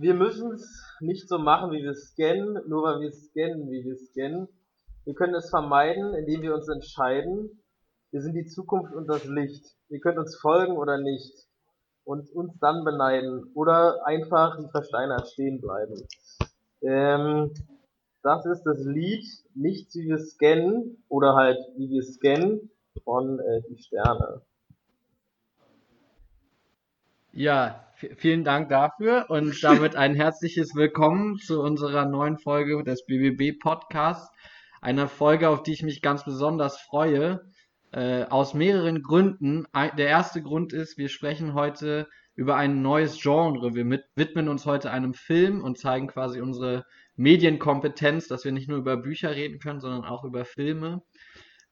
wir müssen es nicht so machen, wie wir scannen, nur weil wir scannen, wie wir scannen. Wir können es vermeiden, indem wir uns entscheiden, wir sind die Zukunft und das Licht. Ihr könnt uns folgen oder nicht. Und uns dann beneiden. Oder einfach wie versteinert stehen bleiben. Ähm, das ist das Lied Nichts wie wir scannen oder halt wie wir scannen von äh, Die Sterne. Ja, vielen Dank dafür und damit ein herzliches Willkommen zu unserer neuen Folge des BBB Podcasts. Eine Folge, auf die ich mich ganz besonders freue, äh, aus mehreren Gründen. Der erste Grund ist, wir sprechen heute über ein neues Genre. Wir mit, widmen uns heute einem Film und zeigen quasi unsere Medienkompetenz, dass wir nicht nur über Bücher reden können, sondern auch über Filme.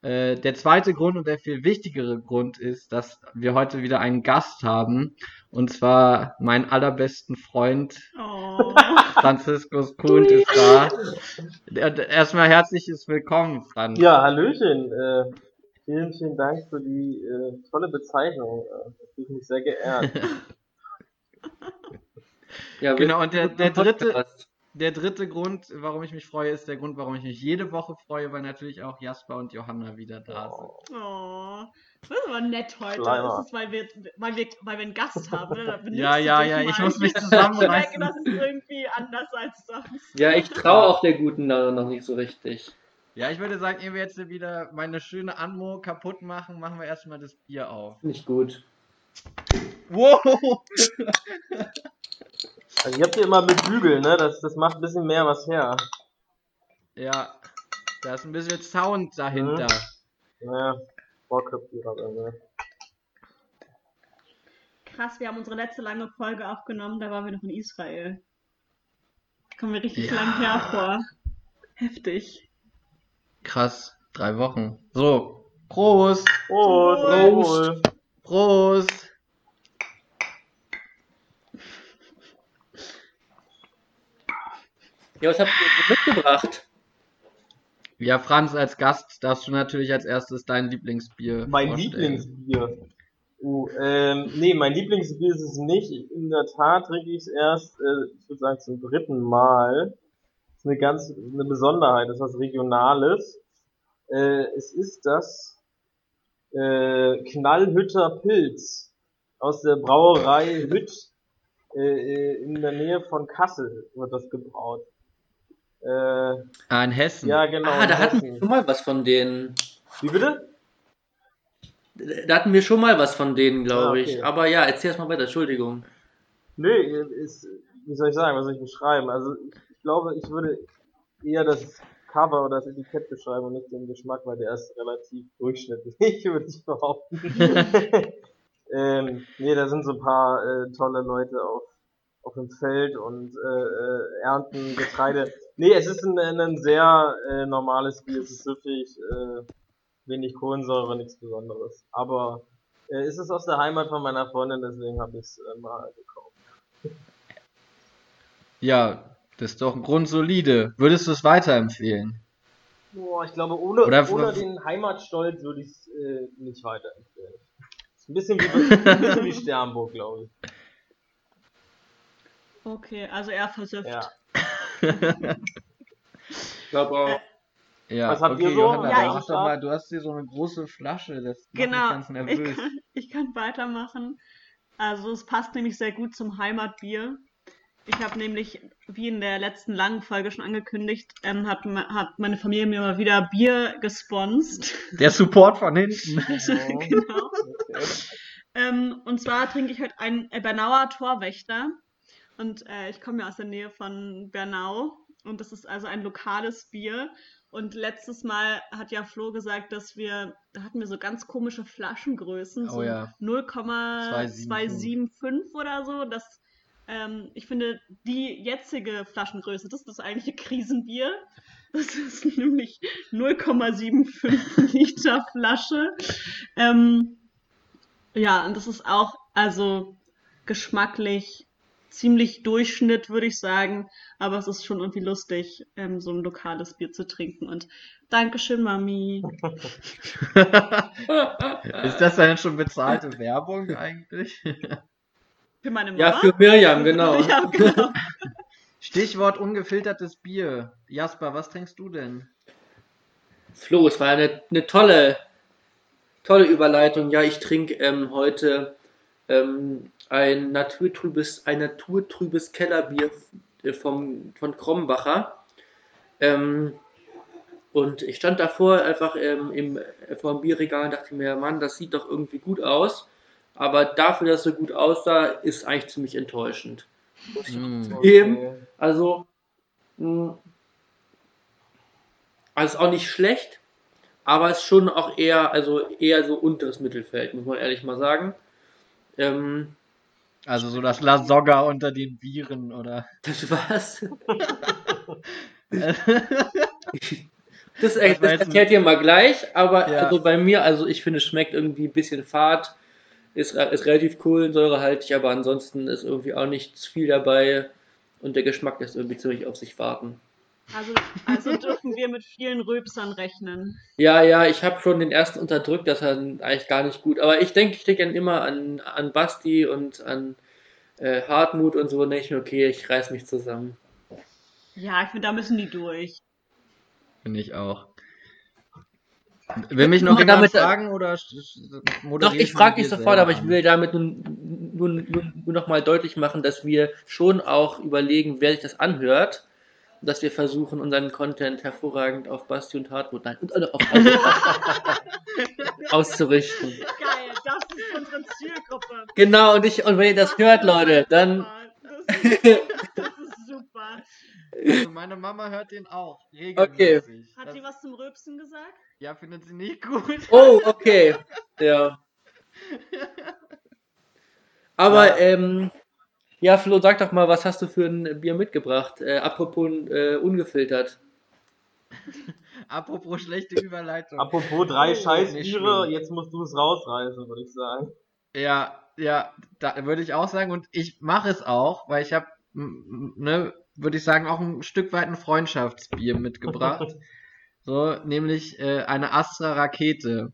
Äh, der zweite Grund und der viel wichtigere Grund ist, dass wir heute wieder einen Gast haben. Und zwar meinen allerbesten Freund oh. Franziskus Kuhn ist da. Erstmal herzliches Willkommen, Franz. Ja, Hallöchen. Äh, vielen, vielen Dank für die äh, tolle Bezeichnung. Äh, das fühle mich sehr geehrt. ja, genau, und der, der dritte, der dritte Grund, warum ich mich freue, ist der Grund, warum ich mich jede Woche freue, weil natürlich auch Jasper und Johanna wieder da sind. Oh, das ist aber nett heute. Schleimer. Das ist, weil wir, weil, wir, weil wir einen Gast haben. Ne? ja, ja, ja, ich muss mich zusammenreißen. Ich das ist irgendwie anders als sonst. Ja, ich traue auch der guten Nase noch nicht so richtig. Ja, ich würde sagen, ehe wir jetzt wieder meine schöne Anmo kaputt machen, machen wir erstmal das Bier auf. Nicht gut. Wow! Also ihr habt hier immer mit Bügeln, ne? Das, das macht ein bisschen mehr was her. Ja, da ist ein bisschen Sound dahinter. Mhm. Naja, Vorkopierer, ne? Krass, wir haben unsere letzte lange Folge aufgenommen, da waren wir noch in Israel. Kommen wir richtig ja. lang hervor. Heftig. Krass, drei Wochen. So, Prost! Prost! Prost! Prost! Ja, was habt ihr mitgebracht? Ja, Franz, als Gast darfst du natürlich als erstes dein Lieblingsbier Mein vorstellen. Lieblingsbier? Uh, ähm, nee, mein Lieblingsbier ist es nicht. In der Tat trinke ich es erst, äh, ich würde sagen, zum dritten Mal. Das ist eine ganz, eine Besonderheit, das ist was Regionales. Äh, es ist das äh, Knallhütter Pilz aus der Brauerei Hütt äh, äh, in der Nähe von Kassel wird das gebraut. Äh, ah, in Hessen. Ja, genau. Ah, da hatten wir schon mal was von denen. Wie bitte? Da hatten wir schon mal was von denen, glaube ah, okay. ich. Aber ja, erzähl erst mal weiter, Entschuldigung. Nee, ist, wie soll ich sagen, was soll ich beschreiben? Also, ich glaube, ich würde eher das Cover oder das Etikett beschreiben und nicht den Geschmack, weil der ist relativ durchschnittlich, würde ich behaupten. ähm, nee, da sind so ein paar äh, tolle Leute auf, auf dem Feld und äh, äh, ernten Getreide. Nee, es ist ein, ein sehr äh, normales Bier, es ist süffig, äh, wenig Kohlensäure, nichts Besonderes. Aber äh, es ist aus der Heimat von meiner Freundin, deswegen habe ich es äh, mal gekauft. Ja, das ist doch grundsolide. Würdest du es weiterempfehlen? Boah, ich glaube, ohne, Oder ohne den Heimatstolz würde ich es äh, nicht weiterempfehlen. Ist ein bisschen wie, ein bisschen wie Sternburg, glaube ich. Okay, also eher versüfft. Ja. Ich glaube auch. Ja, Was habt okay, ihr so? Johanna, ja, mach doch mal, du hast hier so eine große Flasche, das genau, ganz nervös. Ich kann, ich kann weitermachen. Also es passt nämlich sehr gut zum Heimatbier. Ich habe nämlich, wie in der letzten langen Folge schon angekündigt, ähm, hat, hat meine Familie mir mal wieder Bier gesponst. Der Support von hinten. genau. Ähm, und zwar trinke ich heute einen Bernauer Torwächter. Und äh, ich komme ja aus der Nähe von Bernau und das ist also ein lokales Bier. Und letztes Mal hat ja Flo gesagt, dass wir, da hatten wir so ganz komische Flaschengrößen, oh, so ja. 0,275 oder so. Das, ähm, ich finde, die jetzige Flaschengröße, das ist das eigentliche Krisenbier. Das ist nämlich 0,75 Liter Flasche. Ähm, ja, und das ist auch, also geschmacklich ziemlich Durchschnitt, würde ich sagen. Aber es ist schon irgendwie lustig, ähm, so ein lokales Bier zu trinken. Und Dankeschön, Mami. ist das denn schon bezahlte Werbung eigentlich? Für meine Mama? Ja, für Mirjam, genau. ja, genau. Stichwort ungefiltertes Bier. Jasper, was trinkst du denn? Flo, es war eine, eine tolle, tolle Überleitung. Ja, ich trinke ähm, heute ähm, ein naturtrübes, ein naturtrübes Kellerbier äh, vom, von Krombacher. Ähm, und ich stand davor einfach ähm, im, äh, vor dem Bierregal und dachte mir, Mann, das sieht doch irgendwie gut aus. Aber dafür, dass es so gut aussah, ist eigentlich ziemlich enttäuschend. Mm. Eben. Also, mh, also ist auch nicht schlecht, aber ist schon auch eher, also eher so unteres Mittelfeld, muss man ehrlich mal sagen. Ähm, Also so das La Soga unter den Bieren, oder? das war's. Das, Das das, erklärt ihr mal gleich, aber Ja. also bei mir, also ich finde, es schmeckt irgendwie ein bisschen fad, ist, ist relativ kohlensäurehaltig, aber ansonsten ist irgendwie auch nichts viel dabei und der Geschmack lässt irgendwie ziemlich auf sich warten. Also, also dürfen wir mit vielen Röpsern rechnen. Ja, ja, ich habe schon den ersten unterdrückt, das ist dann eigentlich gar nicht gut. Aber ich denke, ich denke dann immer an, an Basti und an äh, Hartmut und so. Und denke ich mir, okay, ich reiß mich zusammen. Ja, ich finde, da müssen die durch. Finde ich auch. Will mich noch Nur jemand damit- fragen oder Doch, ich frage dich sofort, aber ich will damit nun, nun, nun, nur nochmal deutlich machen, dass wir schon auch überlegen, wer sich das anhört. Dass wir versuchen, unseren Content hervorragend auf Basti und Hartmut nein, und, äh, auf, auszurichten. Geil, das ist unsere Zielgruppe. Genau, und, ich, und wenn ihr das hört, Leute, dann Das ist, das ist super. Also meine Mama hört den auch regelmäßig. Hat Das- sie was zum Röpsen gesagt? Ja, findet sie nicht gut. Oh, okay. Ja. Aber, Ja. ähm, ja, Flo, sag doch mal, was hast du für ein Bier mitgebracht? Äh, apropos äh, ungefiltert. Apropos schlechte Überleitung. Apropos drei Oh, Scheißbiere, jetzt musst du es rausreißen, würde ich sagen. Ja, ja, da würde ich auch sagen und ich mache es auch, weil ich habe, ne, würde ich sagen, auch ein Stück weit ein Freundschaftsbier mitgebracht. so, nämlich äh, eine Astra Rakete.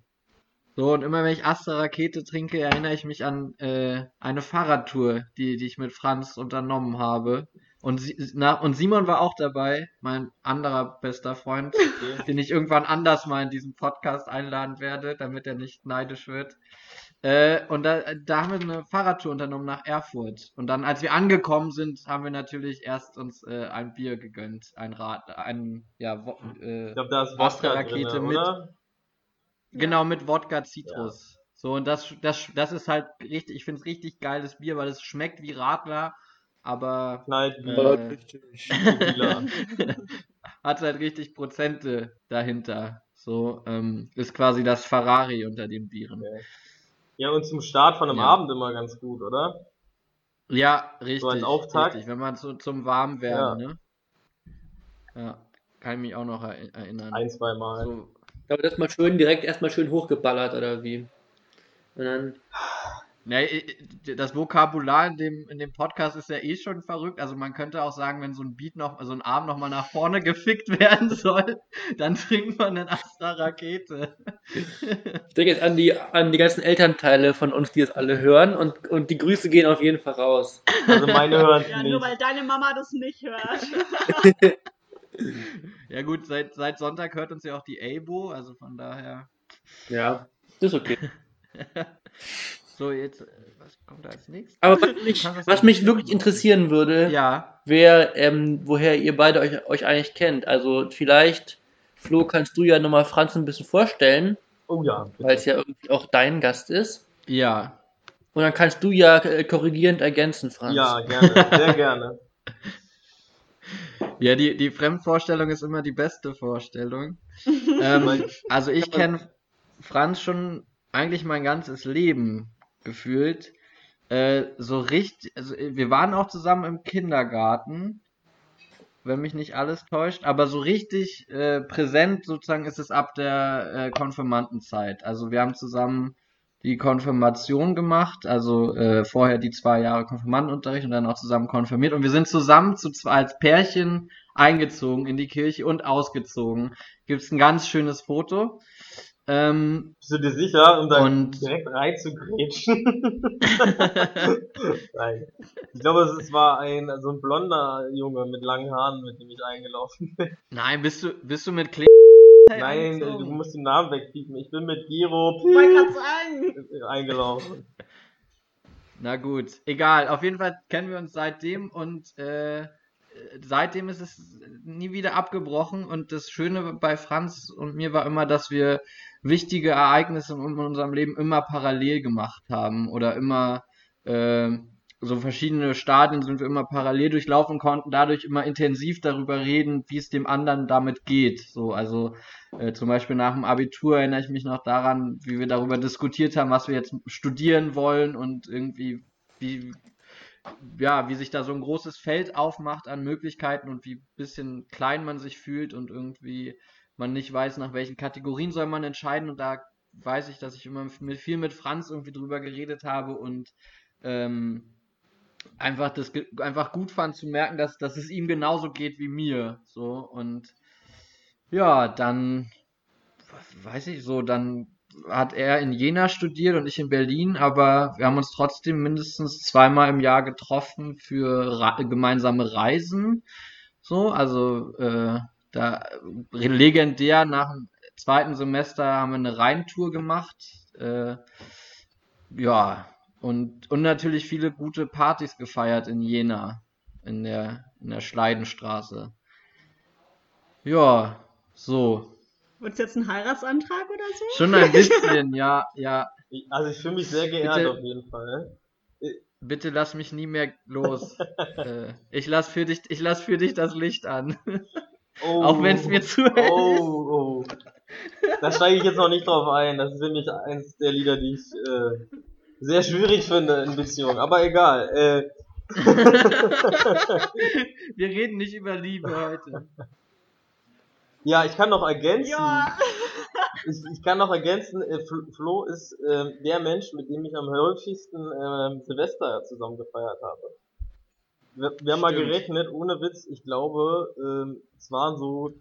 So, und immer wenn ich Astra Rakete trinke, erinnere ich mich an äh, eine Fahrradtour, die, die ich mit Franz unternommen habe. Und, sie, na, und Simon war auch dabei, mein anderer bester Freund, den ich irgendwann anders mal in diesen Podcast einladen werde, damit er nicht neidisch wird. Äh, und da, da haben wir eine Fahrradtour unternommen nach Erfurt. Und dann, als wir angekommen sind, haben wir natürlich erst uns äh, ein Bier gegönnt, ein Rad, ein, ja, wo, äh, Ich glaube, da ist Wodka Rakete drin, mit- oder? Genau, mit Wodka Zitrus. So, und das, das, das ist halt richtig, ich finde es richtig geiles Bier, weil es schmeckt wie Radler, aber Knallt wie Äh, hat halt richtig Prozente dahinter. So, ähm, ist quasi das Ferrari unter den Bieren. Ja, und zum Start von einem Ja. Abend immer ganz gut, oder? Ja, richtig. als Auftakt? Richtig, wenn man so zum Warmwerden, ne? Ja, kann ich mich auch noch eri- erinnern. Ein, zwei Mal. So, Aber das mal schön direkt erstmal schön hochgeballert oder wie? Und dann, Ne, das Vokabular in dem, in dem Podcast ist ja eh schon verrückt. Also man könnte auch sagen, wenn so ein Beat noch, so ein Arm noch mal nach vorne gefickt werden soll, dann trinkt man einen Astra Rakete. ich denke jetzt an die, an die ganzen Elternteile von uns, die es alle hören und, und die Grüße gehen auf jeden Fall raus. Also meine hören Ja, nicht. nur weil deine Mama das nicht hört. Ja gut, seit, seit Sonntag hört uns ja auch die Abo, also von daher. Ja, das ist okay. So, jetzt, äh, was kommt da als nächstes? Aber was mich, was mich wirklich interessieren würde, Ja, wer, ähm, woher ihr beide euch, euch eigentlich kennt. Also vielleicht, Flo, kannst du ja nochmal Franz ein bisschen vorstellen, Oh ja. weil es ja irgendwie auch dein Gast ist. ja. Und dann kannst du ja äh, korrigierend ergänzen, Franz. Ja, gerne. Sehr gerne. Ja, die, die Fremdvorstellung ist immer die beste Vorstellung. ähm, also ich kenne Franz schon eigentlich mein ganzes Leben gefühlt. Äh, so richtig, also wir waren auch zusammen im Kindergarten, wenn mich nicht alles täuscht, aber so richtig äh, präsent sozusagen ist es ab der äh, Konfirmandenzeit. Also wir haben zusammen die Konfirmation gemacht, also äh, vorher die zwei Jahre Konfirmandenunterricht und dann auch zusammen konfirmiert und wir sind zusammen zu zwei als Pärchen eingezogen in die Kirche und ausgezogen. Gibt's ein ganz schönes Foto. Ähm, Bist du dir sicher, um da direkt reinzugrätschen? Nein. Ich glaube, es war ein so ein blonder Junge mit langen Haaren, mit dem ich eingelaufen bin. nein, bist du, bist du mit Kle Nein, du musst den Namen wegpiepen. Ich bin mit Giro eingelaufen. Na gut, egal. Auf jeden Fall kennen wir uns seitdem und äh, seitdem ist es nie wieder abgebrochen. Und das Schöne bei Franz und mir war immer, dass wir wichtige Ereignisse in unserem Leben immer parallel gemacht haben oder immer äh, so verschiedene Stadien sind wir immer parallel durchlaufen konnten dadurch immer intensiv darüber reden, wie es dem anderen damit geht. So, also äh, zum Beispiel nach dem Abitur erinnere ich mich noch daran, wie wir darüber diskutiert haben, was wir jetzt studieren wollen und irgendwie wie ja, wie sich da so ein großes Feld aufmacht an Möglichkeiten und wie bisschen klein man sich fühlt und irgendwie man nicht weiß, nach welchen Kategorien soll man entscheiden und da weiß ich, dass ich immer viel mit Franz irgendwie drüber geredet habe und ähm, einfach das einfach gut fand zu merken, dass, dass es ihm genauso geht wie mir. So und ja, dann weiß ich so, dann hat er in Jena studiert und ich in Berlin, aber wir haben uns trotzdem mindestens zweimal im Jahr getroffen für Ra gemeinsame Reisen. So, also äh, da legendär nach dem zweiten Semester haben wir eine Rheintour gemacht. Äh, ja, und, und natürlich viele gute Partys gefeiert in Jena, in der, in der Schleidenstraße. Ja, so. Wird es jetzt ein Heiratsantrag oder so? Schon ein bisschen, ja, ja. Ich, also ich fühle mich sehr geehrt Bitte. auf jeden Fall. Bitte lass mich nie mehr los. äh, ich lass für dich, ich lass für dich das Licht an. Oh, Auch wenn es mir zu hell ist. Oh, oh. Da steige ich jetzt noch nicht drauf ein. Das ist nämlich eins der Lieder, die ich äh, sehr schwierig finde in Beziehungen. Aber egal. Äh, Wir reden nicht über Liebe heute. ja, ich kann noch ergänzen. Ja. Ich, ich kann noch ergänzen, äh, Fl- Flo ist ähm, der Mensch, mit dem ich am häufigsten ähm, Silvester zusammen gefeiert habe. Wir, wir haben mal gerechnet, ohne Witz, ich glaube, ähm, es waren so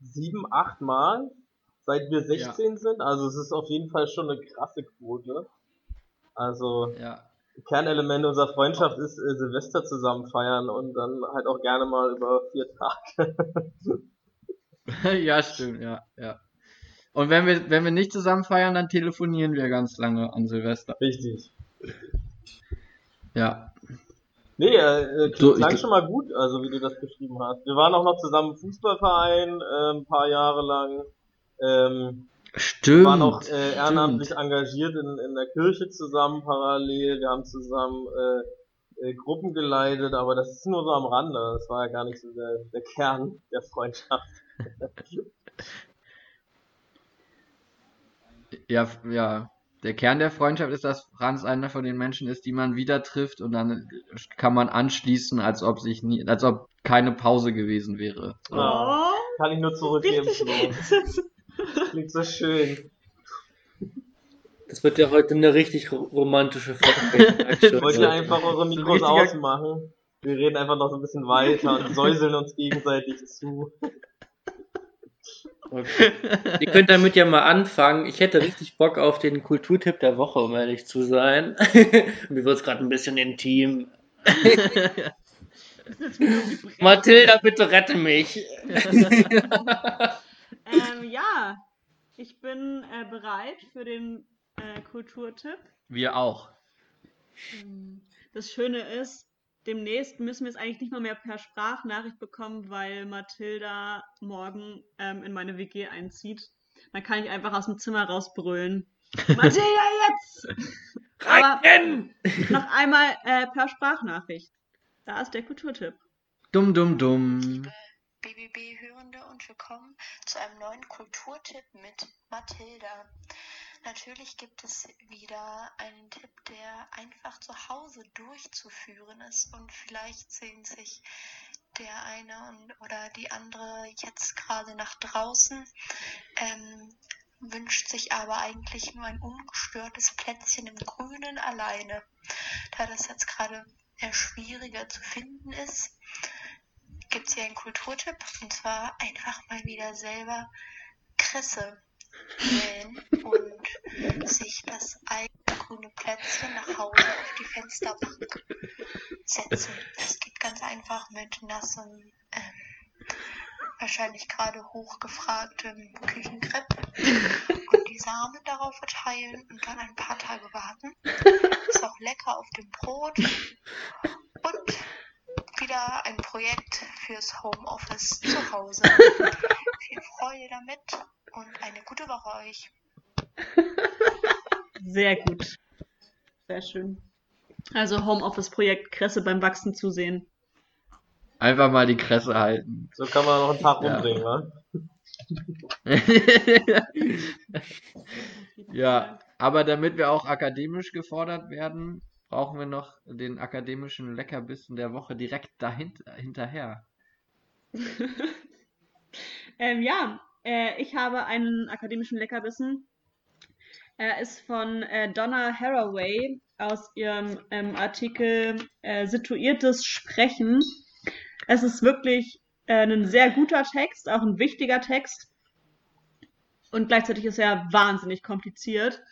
sieben, acht Mal, seit wir 16 sind. Also es ist auf jeden Fall schon eine krasse Quote. Also Ja. Kernelement unserer Freundschaft ist äh, Silvester zusammen feiern und dann halt auch gerne mal über vier Tage. ja, stimmt, ja, ja. Und wenn wir, wenn wir nicht zusammen feiern, dann telefonieren wir ganz lange an Silvester. Richtig. Ja. Nee, äh, äh, So, klang schon mal gut, also wie du das beschrieben hast. Wir waren auch noch zusammen im Fußballverein, äh, ein paar Jahre lang. Ähm, Stimmt. waren auch äh, ehrenamtlich stimmt. engagiert in, in der Kirche zusammen parallel. Wir haben zusammen äh, äh, Gruppen geleitet, aber das ist nur so am Rande. Das war ja gar nicht so der, der Kern der Freundschaft. Ja, ja. Der Kern der Freundschaft ist, dass Franz einer von den Menschen ist, die man wieder trifft und dann kann man anschließen, als ob sich nie, als ob keine Pause gewesen wäre. Oh, Kann ich nur zurückgeben. Klingt so schön. Das wird ja heute eine richtig ro- romantische Folge. Wollt ihr einfach eure Mikros ausmachen? Wir reden einfach noch so ein bisschen weiter und säuseln uns gegenseitig zu. Okay. Ihr könnt damit ja mal anfangen. Ich hätte richtig Bock auf den Kulturtipp der Woche, um ehrlich zu sein. Mir wird es gerade ein bisschen intim. Mathilda, bitte rette mich. Ähm, ja, ich bin äh, bereit für den äh, Kulturtipp. Wir auch. Ähm, Das Schöne ist, demnächst müssen wir es eigentlich nicht mal mehr per Sprachnachricht bekommen, weil Mathilda morgen ähm, in meine WG einzieht. Dann kann ich einfach aus dem Zimmer rausbrüllen. Mathilda jetzt! Rein! noch einmal äh, per Sprachnachricht. Da ist der Kulturtipp. Dumm, dumm, dumm. BBB-Hörende und willkommen zu einem neuen Kulturtipp mit Mathilda. Natürlich gibt es wieder einen Tipp, der einfach zu Hause durchzuführen ist und vielleicht sehen sich der eine oder die andere jetzt gerade nach draußen, ähm, wünscht sich aber eigentlich nur ein ungestörtes Plätzchen im Grünen alleine. Da das jetzt gerade eher schwieriger zu finden ist, gibt es hier einen Kulturtipp und zwar einfach mal wieder selber Kresse wählen und sich das eigene grüne Plätzchen nach Hause auf die Fensterbank setzen. Das geht ganz einfach mit nassem, ähm, wahrscheinlich gerade hochgefragtem Küchenkrepp und die Samen darauf verteilen und dann ein paar Tage warten. Ist auch lecker auf dem Brot und wieder ein Projekt fürs Homeoffice zu Hause. Viel Freude damit und eine gute Woche euch. Sehr gut. Sehr schön. Also Homeoffice-Projekt Kresse beim Wachsen zusehen. Einfach mal die Kresse halten. So kann man noch einen Tag Ja. rumbringen, wa? ja, aber damit wir auch akademisch gefordert werden, brauchen wir noch den akademischen Leckerbissen der Woche direkt dahinter, hinterher. Ähm, ja, äh, ich habe einen akademischen Leckerbissen. Er ist von äh, Donna Haraway aus ihrem ähm, Artikel äh, Situiertes Sprechen. Es ist wirklich äh, ein sehr guter Text, auch ein wichtiger Text. Und gleichzeitig ist er wahnsinnig kompliziert.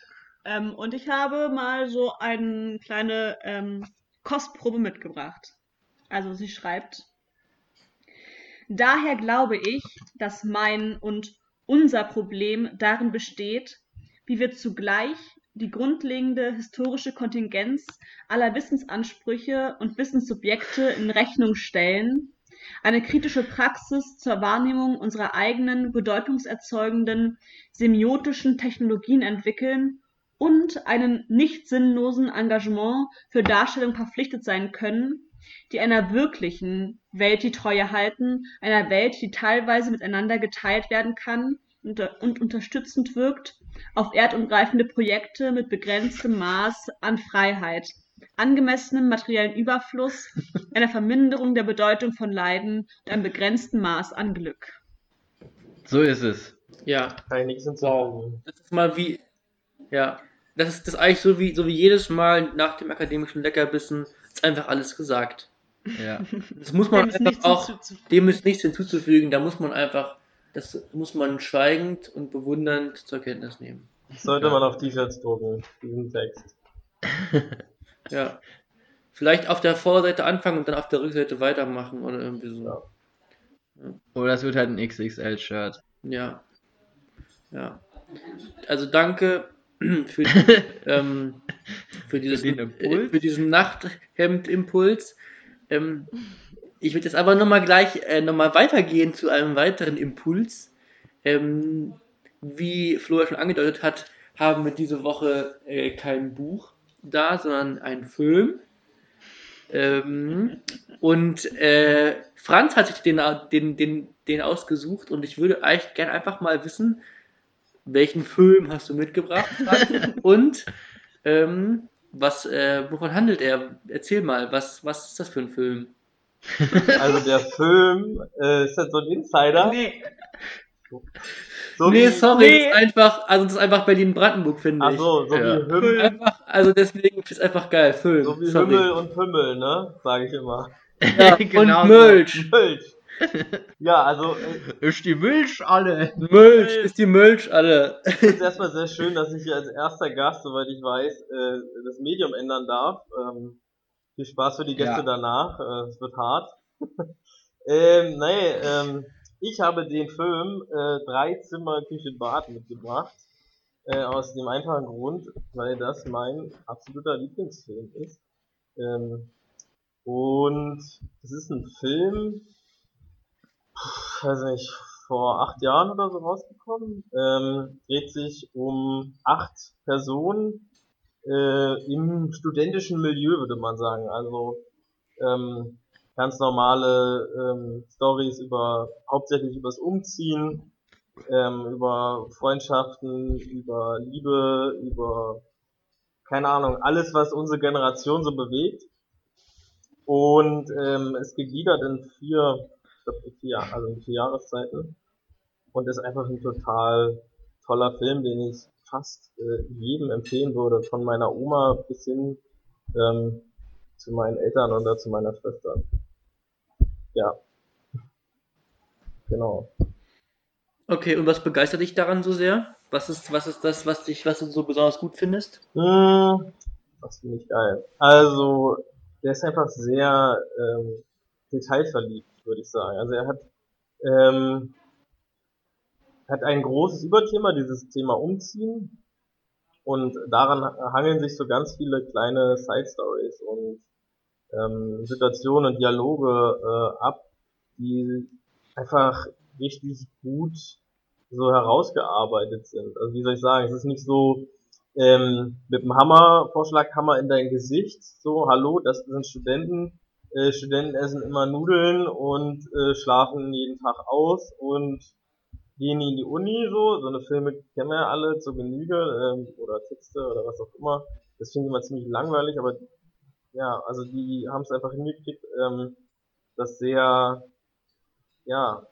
Ähm, und ich habe mal so eine kleine ähm, Kostprobe mitgebracht. Also sie schreibt, Daher glaube ich, dass mein und unser Problem darin besteht, wie wir zugleich die grundlegende historische Kontingenz aller Wissensansprüche und Wissenssubjekte in Rechnung stellen, eine kritische Praxis zur Wahrnehmung unserer eigenen bedeutungserzeugenden semiotischen Technologien entwickeln und einen nicht sinnlosen Engagement für Darstellung verpflichtet sein können, die einer wirklichen Welt die Treue halten, einer Welt, die teilweise miteinander geteilt werden kann und, und unterstützend wirkt auf erdumgreifende Projekte mit begrenztem Maß an Freiheit, angemessenem materiellen Überfluss, einer Verminderung der Bedeutung von Leiden und einem begrenzten Maß an Glück. So ist es. Ja, nichts wow. hinzufügen. Das ist mal wie, ja, das ist das eigentlich so wie, so wie jedes Mal nach dem akademischen Leckerbissen ist einfach alles gesagt. Ja. Das muss man Dem ist einfach nichts auch, hinzuzufügen. dem ist nichts hinzuzufügen, da muss man einfach, das muss man schweigend und bewundernd zur Kenntnis nehmen. Das sollte Ja. man auf T-Shirts drucken, diesen Text. Ja. Vielleicht auf der Vorderseite anfangen und dann auf der Rückseite weitermachen oder irgendwie so. Ja. Oder es wird halt ein XXL-Shirt. Ja. Ja. Also danke für, ähm, für, den Impuls. äh, für diesen Nachthemd-Impuls. Ähm, ich würde jetzt aber nochmal gleich äh, nochmal weitergehen zu einem weiteren Impuls. Ähm, wie Flo ja schon angedeutet hat, haben wir diese Woche äh, kein Buch da, sondern einen Film. Ähm, und äh, Franz hat sich den, den, den, den ausgesucht und ich würde eigentlich gern einfach mal wissen, welchen Film hast du mitgebracht, und ähm, was, äh, wovon handelt er? Erzähl mal, was, was ist das für ein Film? Also der Film, äh, ist das so ein Insider? Nee, So nee, wie, sorry, Nee. das ist einfach, also das ist einfach Berlin-Brandenburg, finde Ach ich. so, so Ja. wie Hümmel, Einfach, also deswegen ist es einfach geil, Film. so wie sorry. Hümmel und Pümmel, ne? Sage ich immer. Ja, Genau und so. Milch. Ja, also äh, Ist die Milch alle? Milch ist die Milch, alle. es ist erstmal sehr schön, dass ich hier als erster Gast, soweit ich weiß, äh, das Medium ändern darf. Ähm, viel Spaß für die Gäste Ja. danach. Äh, es wird hart. ähm, nee, ähm, ich habe den Film äh, Drei Zimmer Küche Bad mitgebracht. Äh, aus dem einfachen Grund, weil das mein absoluter Lieblingsfilm ist. Ähm, und es ist ein Film, weiß nicht, vor acht Jahren oder so rausgekommen. Ähm, dreht sich um acht Personen äh, im studentischen Milieu, würde man sagen. Also ähm, ganz normale ähm, Stories über hauptsächlich übers Umziehen, ähm, über Freundschaften, über Liebe, über keine Ahnung, alles, was unsere Generation so bewegt. Und ähm, ist gegliedert in vier, ich glaub, in vier, also in vier Jahreszeiten. Und ist einfach ein total toller Film, den ich fast äh, jedem empfehlen würde, von meiner Oma bis hin ähm, zu meinen Eltern oder zu meiner Schwester. Ja. Genau. Okay, und was begeistert dich daran so sehr? Was ist, was ist das, was dich, was du so besonders gut findest? Hm, das finde ich geil. Also, der ist einfach sehr ähm, detailverliebt, würde ich sagen. Also er hat ähm, hat ein großes Überthema, dieses Thema Umziehen. Und daran hangeln sich so ganz viele kleine Side Stories und ähm, Situationen und Dialoge äh, ab, die einfach richtig gut so herausgearbeitet sind. Also wie soll ich sagen, es ist nicht so ähm, mit dem Hammer, Vorschlaghammer in dein Gesicht, so, hallo, das sind Studenten, äh, Studenten essen immer Nudeln und äh, schlafen jeden Tag aus und gehen in die Uni, so, so eine Filme kennen wir ja alle zur Genüge, ähm, oder Texte oder was auch immer. Das finde ich immer ziemlich langweilig, aber ja, also die haben es einfach hingekriegt, ähm, das sehr, ja,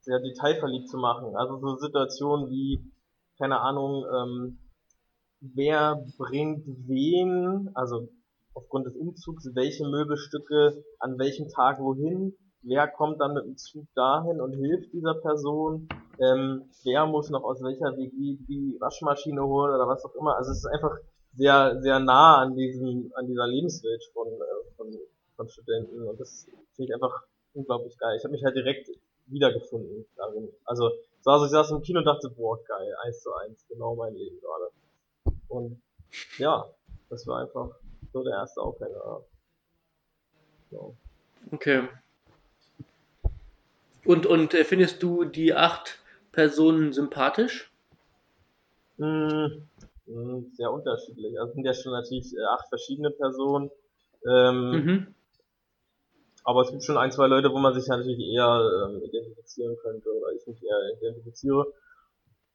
sehr detailverliebt zu machen. Also so Situationen wie, keine Ahnung, ähm, wer bringt wen, also aufgrund des Umzugs, welche Möbelstücke an welchem Tag wohin, wer kommt dann mit dem Zug dahin und hilft dieser Person, ähm, wer muss noch aus welcher WG die Waschmaschine holen oder was auch immer. Also es ist einfach sehr, sehr nah an diesem, an dieser Lebenswelt von, äh, von, von Studenten und das finde ich einfach unglaublich geil. Ich habe mich halt direkt wiedergefunden darin. Also, also ich saß im Kino und dachte, boah, geil, eins zu eins, genau mein Leben gerade. Und ja, das war einfach so der erste Aufhänger. So. Okay. Und, und äh, findest du die acht Personen sympathisch? Mm, sehr unterschiedlich. Also sind ja schon natürlich äh, acht verschiedene Personen. Ähm, Mhm. Aber es gibt schon ein, zwei Leute, wo man sich natürlich eher ähm, identifizieren könnte oder ich mich eher identifiziere.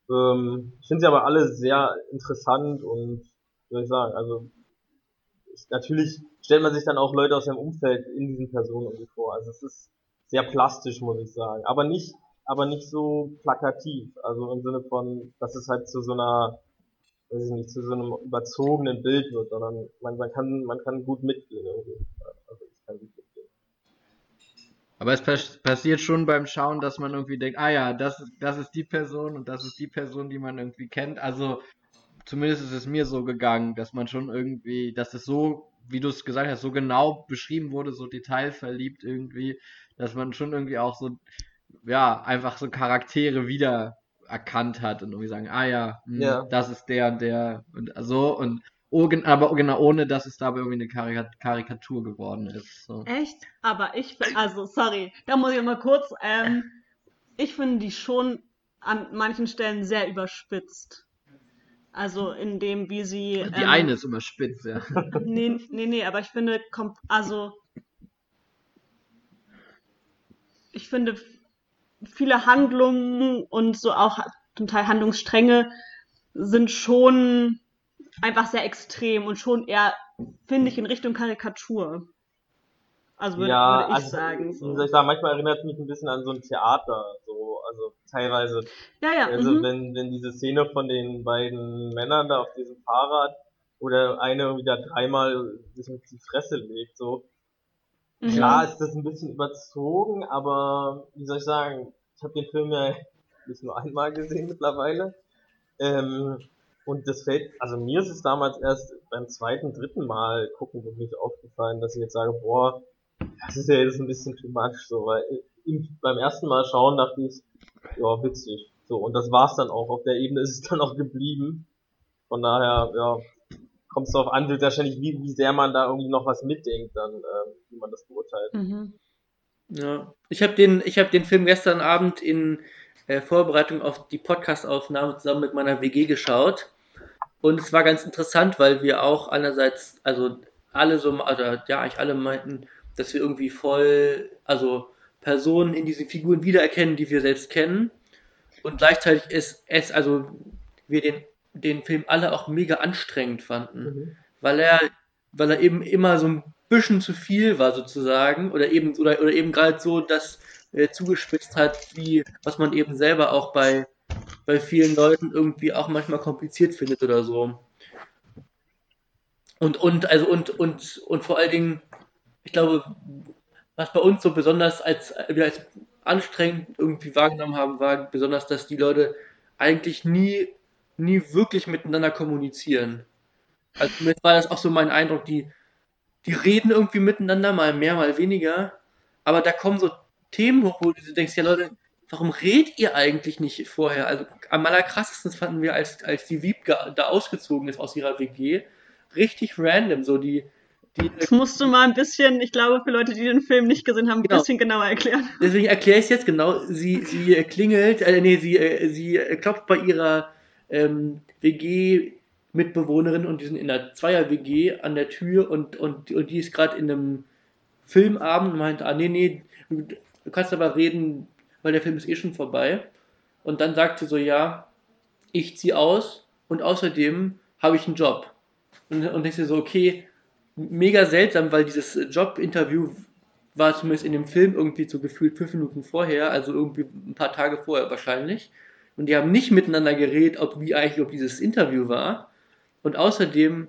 Ähm, ich finde sie aber alle sehr interessant und wie soll ich sagen, also ich, natürlich stellt man sich dann auch Leute aus seinem Umfeld in diesen Personen irgendwie vor. Also es ist sehr plastisch, muss ich sagen. Aber nicht, aber nicht so plakativ. Also im Sinne von, dass es halt zu so einer, weiß ich nicht, zu so einem überzogenen Bild wird, sondern man, man kann, man kann gut mitgehen irgendwie. Also ich kann gut mitgehen. Aber es pass passiert schon beim Schauen, dass man irgendwie denkt, ah ja, das, das ist die Person und das ist die Person, die man irgendwie kennt. Also zumindest ist es mir so gegangen, dass man schon irgendwie, dass es so, wie du es gesagt hast, so genau beschrieben wurde, so detailverliebt irgendwie, dass man schon irgendwie auch so, ja, einfach so Charaktere wieder erkannt hat und irgendwie sagen, ah ja, hm, Ja. das ist der und der und so und oh, aber genau ohne, dass es dabei irgendwie eine Karika- Karikatur geworden ist. So. Echt? Aber ich finde, also sorry, da muss ich mal kurz, ähm, ich finde die schon an manchen Stellen sehr überspitzt. Also in dem, wie sie. Die ähm, eine ist immer spitz, ja. Nee, nee, nee, aber ich finde, also ich finde viele Handlungen und so auch zum Teil Handlungsstränge sind schon einfach sehr extrem und schon eher, finde ich, in Richtung Karikatur. Also würde, ja, würde ich also, sagen. Wie So. soll ich sagen, manchmal erinnert es mich ein bisschen an so ein Theater, so, also teilweise. Ja, ja. Also mhm. wenn, wenn diese Szene von den beiden Männern da auf diesem Fahrrad, wo der eine da dreimal sich auf die Fresse legt, so. Mhm. Klar ist das ein bisschen überzogen, aber wie soll ich sagen, ich habe den Film ja nicht nur einmal gesehen mittlerweile. Ähm, und das fällt, also mir ist es damals erst beim zweiten, dritten Mal gucken wirklich aufgefallen, dass ich jetzt sage, boah, das ist ja jetzt ein bisschen too much, so, weil ich, beim ersten Mal schauen dachte ich, ja, witzig. So, und das war's dann auch. Auf der Ebene ist es dann auch geblieben. Von daher, ja, kommt es darauf an, wahrscheinlich, wie, wie sehr man da irgendwie noch was mitdenkt, dann, ähm, wie man das beurteilt. Mhm. Ja. Ich habe den, ich hab den Film gestern Abend in äh, Vorbereitung auf die Podcast-Aufnahme zusammen mit meiner WG geschaut. Und es war ganz interessant, weil wir auch einerseits, also alle so, also ja, eigentlich alle meinten, dass wir irgendwie voll, also Personen in diesen Figuren wiedererkennen, die wir selbst kennen. Und gleichzeitig ist es, also wir den, den Film alle auch mega anstrengend fanden Mhm. weil er, weil er eben immer so ein bisschen zu viel war sozusagen oder eben oder, oder eben gerade so das äh, zugespitzt hat, wie was man eben selber auch bei bei vielen Leuten irgendwie auch manchmal kompliziert findet oder so. Und und also und und und vor allen Dingen, ich glaube, was bei uns so besonders als wir als anstrengend irgendwie wahrgenommen haben, war besonders, dass die Leute eigentlich nie, nie wirklich miteinander kommunizieren. Also mir war das auch so mein Eindruck, die, die reden irgendwie miteinander, mal mehr, mal weniger, aber da kommen so Themen hoch, wo du denkst, ja Leute, warum redet ihr eigentlich nicht vorher? Also am allerkrassesten fanden wir, als, als die Wiebke da ausgezogen ist aus ihrer WG, richtig random, so die, die Das musst du mal ein bisschen, ich glaube, für Leute, die den Film nicht gesehen haben, ein Genau. bisschen genauer erklären. Deswegen erkläre ich es jetzt genau. Sie, sie äh, klingelt, äh, nee, sie, äh, sie äh, klopft bei ihrer ähm, WG-Mitbewohnerin und die sind in einer Zweier-WG an der Tür und, und, und die ist gerade in einem Filmabend und meint, ah, nee, nee, du, kannst aber reden, weil der Film ist eh schon vorbei. Und dann sagt sie so, ja, ich ziehe aus und außerdem habe ich einen Job. Und, und dir so, okay, mega seltsam, weil dieses Jobinterview war zumindest in dem Film irgendwie so gefühlt fünf Minuten vorher, also irgendwie ein paar Tage vorher wahrscheinlich. Und die haben nicht miteinander geredet, ob wie eigentlich ob dieses Interview war. Und außerdem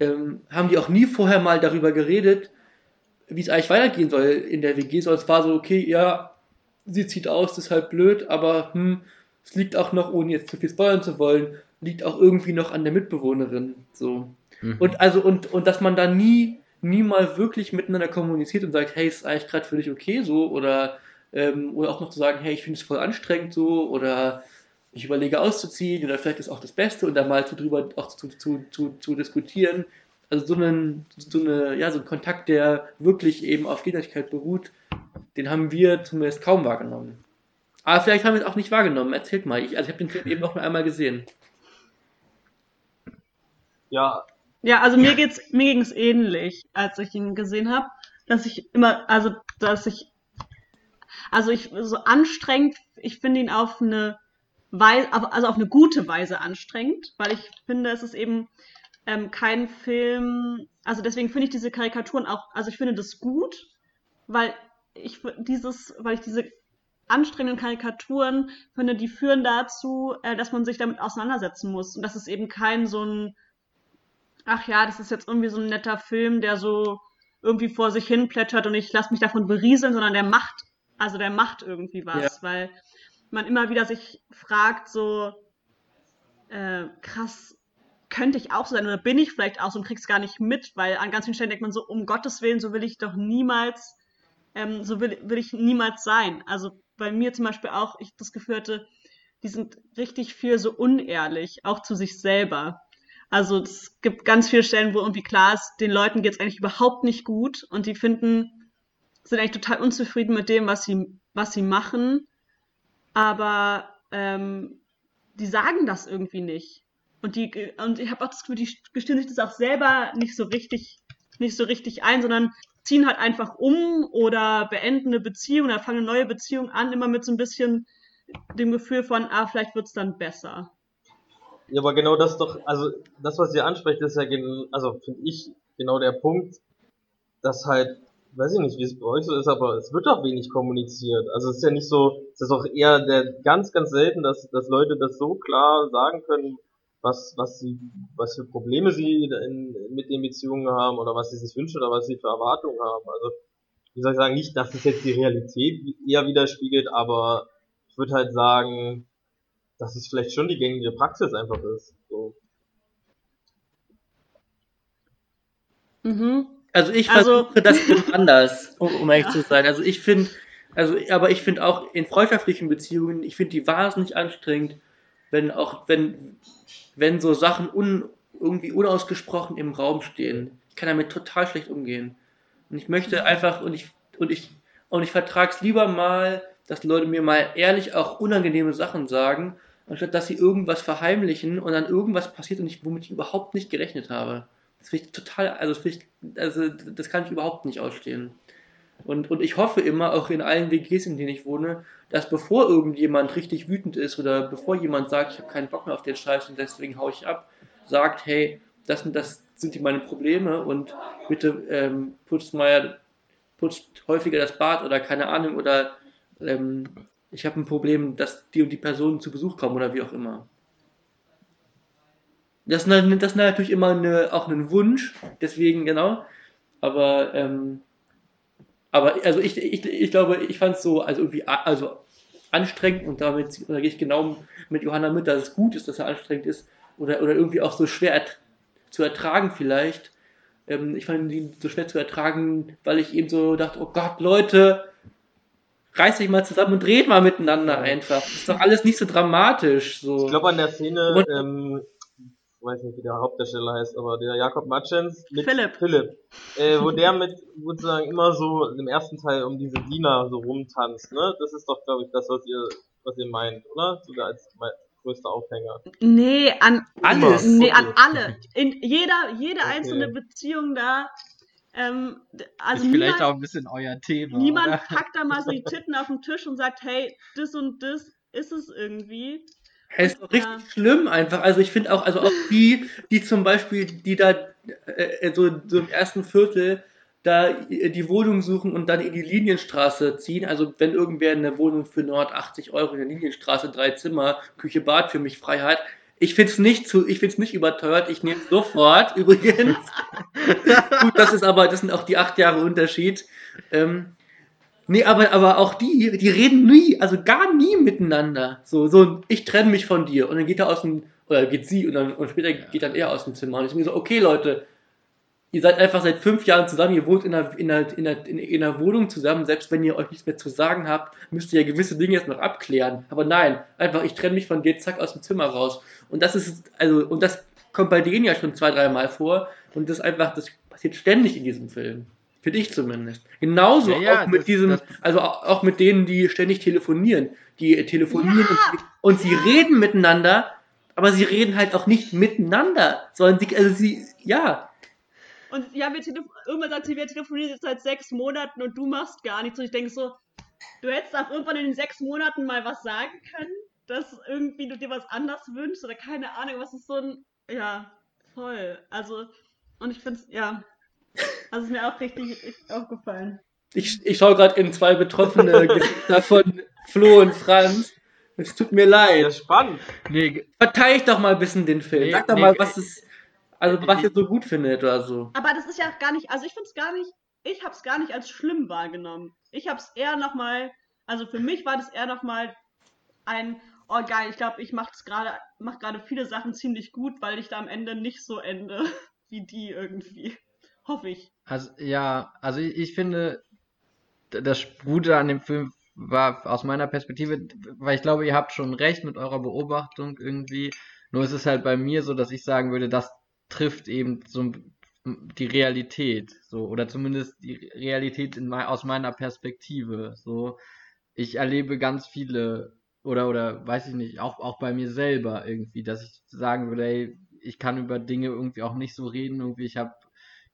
ähm, haben die auch nie vorher mal darüber geredet, wie es eigentlich weitergehen soll in der WG. So, es war so, okay, ja, sie zieht aus, ist halt blöd, aber hm, es liegt auch noch, ohne jetzt zu viel spoilern zu wollen, liegt auch irgendwie noch an der Mitbewohnerin. So. Mhm. Und also, und, und dass man da nie, nie mal wirklich miteinander kommuniziert und sagt, hey, ist eigentlich gerade für dich okay so? Oder, ähm, oder auch noch zu sagen, hey, ich finde es voll anstrengend so, oder ich überlege auszuziehen, oder vielleicht ist auch das Beste und da mal zu drüber auch zu, zu, zu, zu diskutieren. Also so einen, so eine, ja, so ein Kontakt, der wirklich eben auf Gegenseitigkeit beruht, den haben wir zumindest kaum wahrgenommen. Aber vielleicht haben wir es auch nicht wahrgenommen. Erzählt mal. Ich, also ich habe den Film eben noch mal einmal gesehen. Ja, Ja, also mir geht's, mir ging's ähnlich, als ich ihn gesehen habe, dass ich immer, also dass ich, also ich so anstrengend, ich finde ihn auf eine Weise, also auf eine gute Weise anstrengend, weil ich finde, es ist eben ähm, kein Film, also deswegen finde ich diese Karikaturen auch, also ich finde das gut, weil ich dieses, weil ich diese anstrengenden Karikaturen finde, die führen dazu, äh, dass man sich damit auseinandersetzen muss. Und dass es eben kein so ein ach ja, das ist jetzt irgendwie so ein netter Film, der so irgendwie vor sich hin plätschert und ich lasse mich davon berieseln, sondern der macht, also der macht irgendwie was, weil man immer wieder sich fragt, so äh, krass, könnte ich auch so sein oder bin ich vielleicht auch so und krieg's gar nicht mit, weil an ganz vielen Stellen denkt man so, um Gottes Willen, so will ich doch niemals, ähm, so will, will ich niemals sein. Also bei mir zum Beispiel auch, ich das Gefühl hatte, die sind richtig viel so unehrlich, auch zu sich selber. Also es gibt ganz viele Stellen, wo irgendwie klar ist, den Leuten geht's eigentlich überhaupt nicht gut und die finden, sind eigentlich total unzufrieden mit dem, was sie, was sie machen, aber ähm, die sagen das irgendwie nicht. Und die und ich habe auch das Gefühl, die gestehen sich das auch selber nicht so richtig, nicht so richtig ein, sondern ziehen halt einfach um oder beenden eine Beziehung oder fangen eine neue Beziehung an, immer mit so ein bisschen dem Gefühl von, ah, vielleicht wird's dann besser. Ja, aber genau das doch, also das, was ihr ansprecht, ist ja, also finde ich genau der Punkt, dass halt, weiß ich nicht, wie es bei euch so ist, aber es wird doch wenig kommuniziert. Also es ist ja nicht so, es ist auch eher der ganz, ganz selten, dass, dass Leute das so klar sagen können, was, was sie, was für Probleme sie in, mit den Beziehungen haben oder was sie sich wünschen oder was sie für Erwartungen haben. Also, wie soll ich sagen, nicht, dass es jetzt die Realität eher widerspiegelt, aber ich würde halt sagen, dass es vielleicht schon die gängige Praxis einfach ist. So. Mhm. Also ich Also- versuche das eben anders, um, um ehrlich zu sein. Also ich finde, also aber ich finde auch in freundschaftlichen Beziehungen, ich finde die wahnsinnig anstrengend, wenn auch wenn wenn so Sachen un, irgendwie unausgesprochen im Raum stehen. Ich kann damit total schlecht umgehen. Und ich möchte einfach und ich und ich und ich vertrag's lieber mal, dass Leute mir mal ehrlich auch unangenehme Sachen sagen, anstatt dass sie irgendwas verheimlichen und dann irgendwas passiert und ich womit ich überhaupt nicht gerechnet habe. Das finde ich total, also, das, ich, also das kann ich überhaupt nicht ausstehen. Und, und ich hoffe immer, auch in allen WGs, in denen ich wohne, dass bevor irgendjemand richtig wütend ist oder bevor jemand sagt, ich habe keinen Bock mehr auf den Scheiß und deswegen haue ich ab, sagt, hey, das das sind die meine Probleme und bitte ähm, putzt mal, putzt häufiger das Bad oder keine Ahnung oder ähm, ich habe ein Problem, dass die und die Personen zu Besuch kommen oder wie auch immer. Das das ist natürlich immer eine, auch ein Wunsch, deswegen genau. Aber, ähm, aber also ich, ich, ich glaube, ich fand es so, also irgendwie, also anstrengend und damit da gehe ich genau mit Johanna mit, dass es gut ist, dass er anstrengend ist oder, oder irgendwie auch so schwer ert zu ertragen vielleicht. Ähm, ich fand ihn so schwer zu ertragen, weil ich eben so dachte, oh Gott, Leute, reiß dich mal zusammen und red mal miteinander einfach. Ist doch alles nicht so dramatisch. So. Ich glaube an der Szene, ähm, ich weiß nicht, wie der Hauptdarsteller heißt, aber der Jakob Matschens mit Philipp. Philipp äh, wo der mit sozusagen immer so im ersten Teil um diese Diener so rumtanzt, ne? Das ist doch, glaube ich, das, was ihr, was ihr meint, oder? Sogar als mein größter Aufhänger. Nee, an Alles. Nee, Okay. an alle. In jeder, jede Okay. einzelne Beziehung da. Ähm, also ist vielleicht niemand, auch ein bisschen euer Thema. niemand oder? packt da mal so die Titten auf den Tisch und sagt, hey, das und das ist es irgendwie. Hey, ist doch richtig Ja. schlimm einfach. Also ich finde auch, also auch die, die zum Beispiel, die da äh, so, so im ersten Viertel da äh, die Wohnung suchen und dann in die Linienstraße ziehen. Also wenn irgendwer eine Wohnung für 980 Euro in der Linienstraße, drei Zimmer, Küche, Bad für mich frei hat. Ich finde es nicht zu, ich finde es nicht überteuert. Ich nehme sofort übrigens. Gut, das ist aber, das sind auch die acht Jahre Unterschied. Ähm, Nee, aber, aber auch die, die reden nie, also gar nie miteinander. So, so, ich trenne mich von dir. Und dann geht er aus dem, oder geht sie und dann und später geht dann er aus dem Zimmer. Und ich bin so, okay, Leute, ihr seid einfach seit fünf Jahren zusammen, ihr wohnt in einer, in einer, in einer, in einer Wohnung zusammen, selbst wenn ihr euch nichts mehr zu sagen habt, müsst ihr ja gewisse Dinge jetzt noch abklären. Aber nein, einfach, ich trenne mich von dir, zack, aus dem Zimmer raus. Und das ist, also, und das kommt bei denen ja schon zwei, dreimal vor. Und das einfach, das passiert ständig in diesem Film. Für dich zumindest. Genauso Ja, ja, auch mit das- diesem, das- also auch mit denen, die ständig telefonieren. Die äh, telefonieren und, und sie reden miteinander, aber sie reden halt auch nicht miteinander, sondern sie, also sie, ja, Und ja, wir irgendwann sagt sie, wir telefonieren jetzt seit sechs Monaten und du machst gar nichts. Und ich denke so, du hättest auch irgendwann in den sechs Monaten mal was sagen können, dass irgendwie du dir was anders wünschst oder keine Ahnung, was ist so ein, ja, voll. Also, und ich finde es, ja, also ist mir auch richtig, richtig aufgefallen. ich, ich schaue gerade in zwei betroffene Gesichter von Flo und Franz. Es tut mir Ja, leid. spannend. Nee, Verteidigt doch mal ein bisschen den Film. Nee, Sag doch nee, mal, was es, also was ich- ihr so gut findet oder so. Aber das ist ja auch gar nicht, also ich finde es gar nicht, ich habe es gar nicht als schlimm wahrgenommen. Ich habe es eher nochmal, also für mich war das eher nochmal ein, oh geil, ich glaube, ich mache gerade, mach gerade viele Sachen ziemlich gut, weil ich da am Ende nicht so ende wie die irgendwie. Hoffe ich. Also, ja, also ich, ich finde, das Gute an dem Film war aus meiner Perspektive, weil ich glaube, ihr habt schon recht mit eurer Beobachtung irgendwie. Nur ist es halt bei mir so, dass ich sagen würde, das trifft eben so die Realität, so, oder zumindest die Realität in aus meiner Perspektive, so. Ich erlebe ganz viele, oder, oder, weiß ich nicht, auch, auch bei mir selber irgendwie, dass ich sagen würde, ey, ich kann über Dinge irgendwie auch nicht so reden, irgendwie, ich habe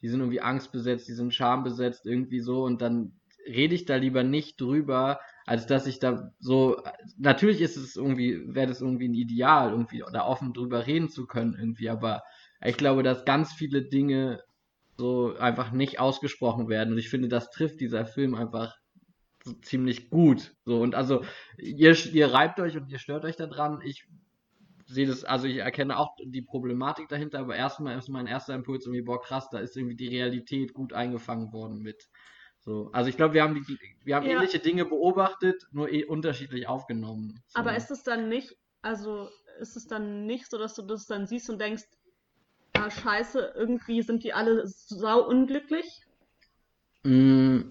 die sind irgendwie angstbesetzt, die sind schambesetzt, irgendwie so, und dann rede ich da lieber nicht drüber, als dass ich da so, natürlich ist es irgendwie, wäre das irgendwie ein Ideal, irgendwie da offen drüber reden zu können, irgendwie, aber ich glaube, dass ganz viele Dinge so einfach nicht ausgesprochen werden, und ich finde, das trifft dieser Film einfach so ziemlich gut, so, und also, ihr, ihr reibt euch und ihr stört euch daran, ich sehe das, also ich erkenne auch die Problematik dahinter, aber erstmal ist mein erster Impuls irgendwie, boah, krass, da ist irgendwie die Realität gut eingefangen worden mit. So. Also ich glaube, wir haben die, wir haben Ja. ähnliche Dinge beobachtet, nur eh unterschiedlich aufgenommen. So. Aber ist es dann nicht, also ist es dann nicht so, dass du das dann siehst und denkst, ah, scheiße, irgendwie sind die alle sau unglücklich? Mm,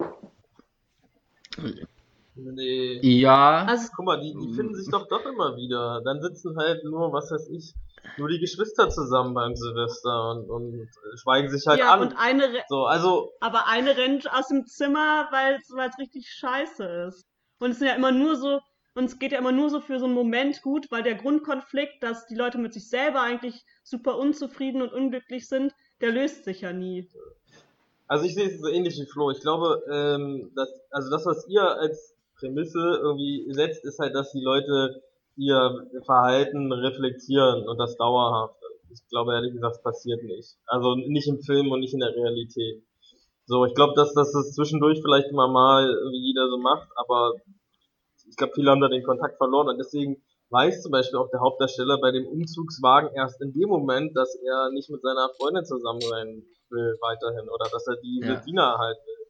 Nee. ja. Also, Guck mal, die, die finden sich doch doch immer wieder. Dann sitzen halt nur, was weiß ich, nur die Geschwister zusammen beim Silvester und, und schweigen sich halt ja, an. und eine, So, also, aber eine rennt aus dem Zimmer, weil es richtig scheiße ist. Und es sind ja immer nur so, und es geht ja immer nur so für so einen Moment gut, weil der Grundkonflikt, dass die Leute mit sich selber eigentlich super unzufrieden und unglücklich sind, der löst sich ja nie. also ich sehe es so ähnlich wie Flo. Ich glaube, ähm, dass, also das, was ihr als Prämisse irgendwie setzt, ist halt, dass die Leute ihr Verhalten reflektieren und das dauerhaft. Ich glaube ehrlich gesagt, das passiert nicht. Also nicht im Film und nicht in der Realität. So, ich glaube, dass, dass das zwischendurch vielleicht immer mal irgendwie jeder so macht, aber ich glaube, viele haben da den Kontakt verloren und deswegen weiß zum Beispiel auch der Hauptdarsteller bei dem Umzugswagen erst in dem Moment, dass er nicht mit seiner Freundin zusammen sein will weiterhin oder dass er diese Ja. Diener halt will.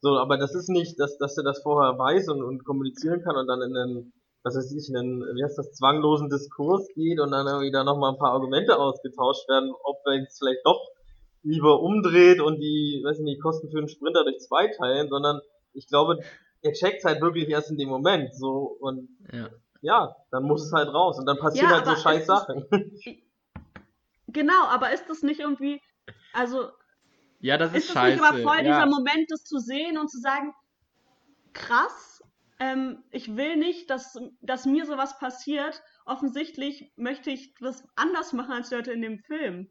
So, aber das ist nicht, dass, dass er das vorher weiß und, und kommunizieren kann und dann in den was weiß ich, einen, wie heißt das, zwanglosen Diskurs geht und dann irgendwie da nochmal ein paar Argumente ausgetauscht werden, ob wir jetzt vielleicht doch lieber umdreht und die, weiß ich nicht, Kosten für einen Sprinter durch zwei teilen, sondern ich glaube, er checkt halt wirklich erst in dem Moment, so, und, Ja. ja, dann muss es halt raus und dann passieren Ja, halt so scheiß ist das- Sachen. Genau, aber ist das nicht irgendwie, also Ja, das ist, ist das scheiße. nicht aber voll ja. dieser Moment, das zu sehen und zu sagen, krass, ähm, ich will nicht, dass, dass mir sowas passiert. Offensichtlich möchte ich was anders machen als die Leute in dem Film.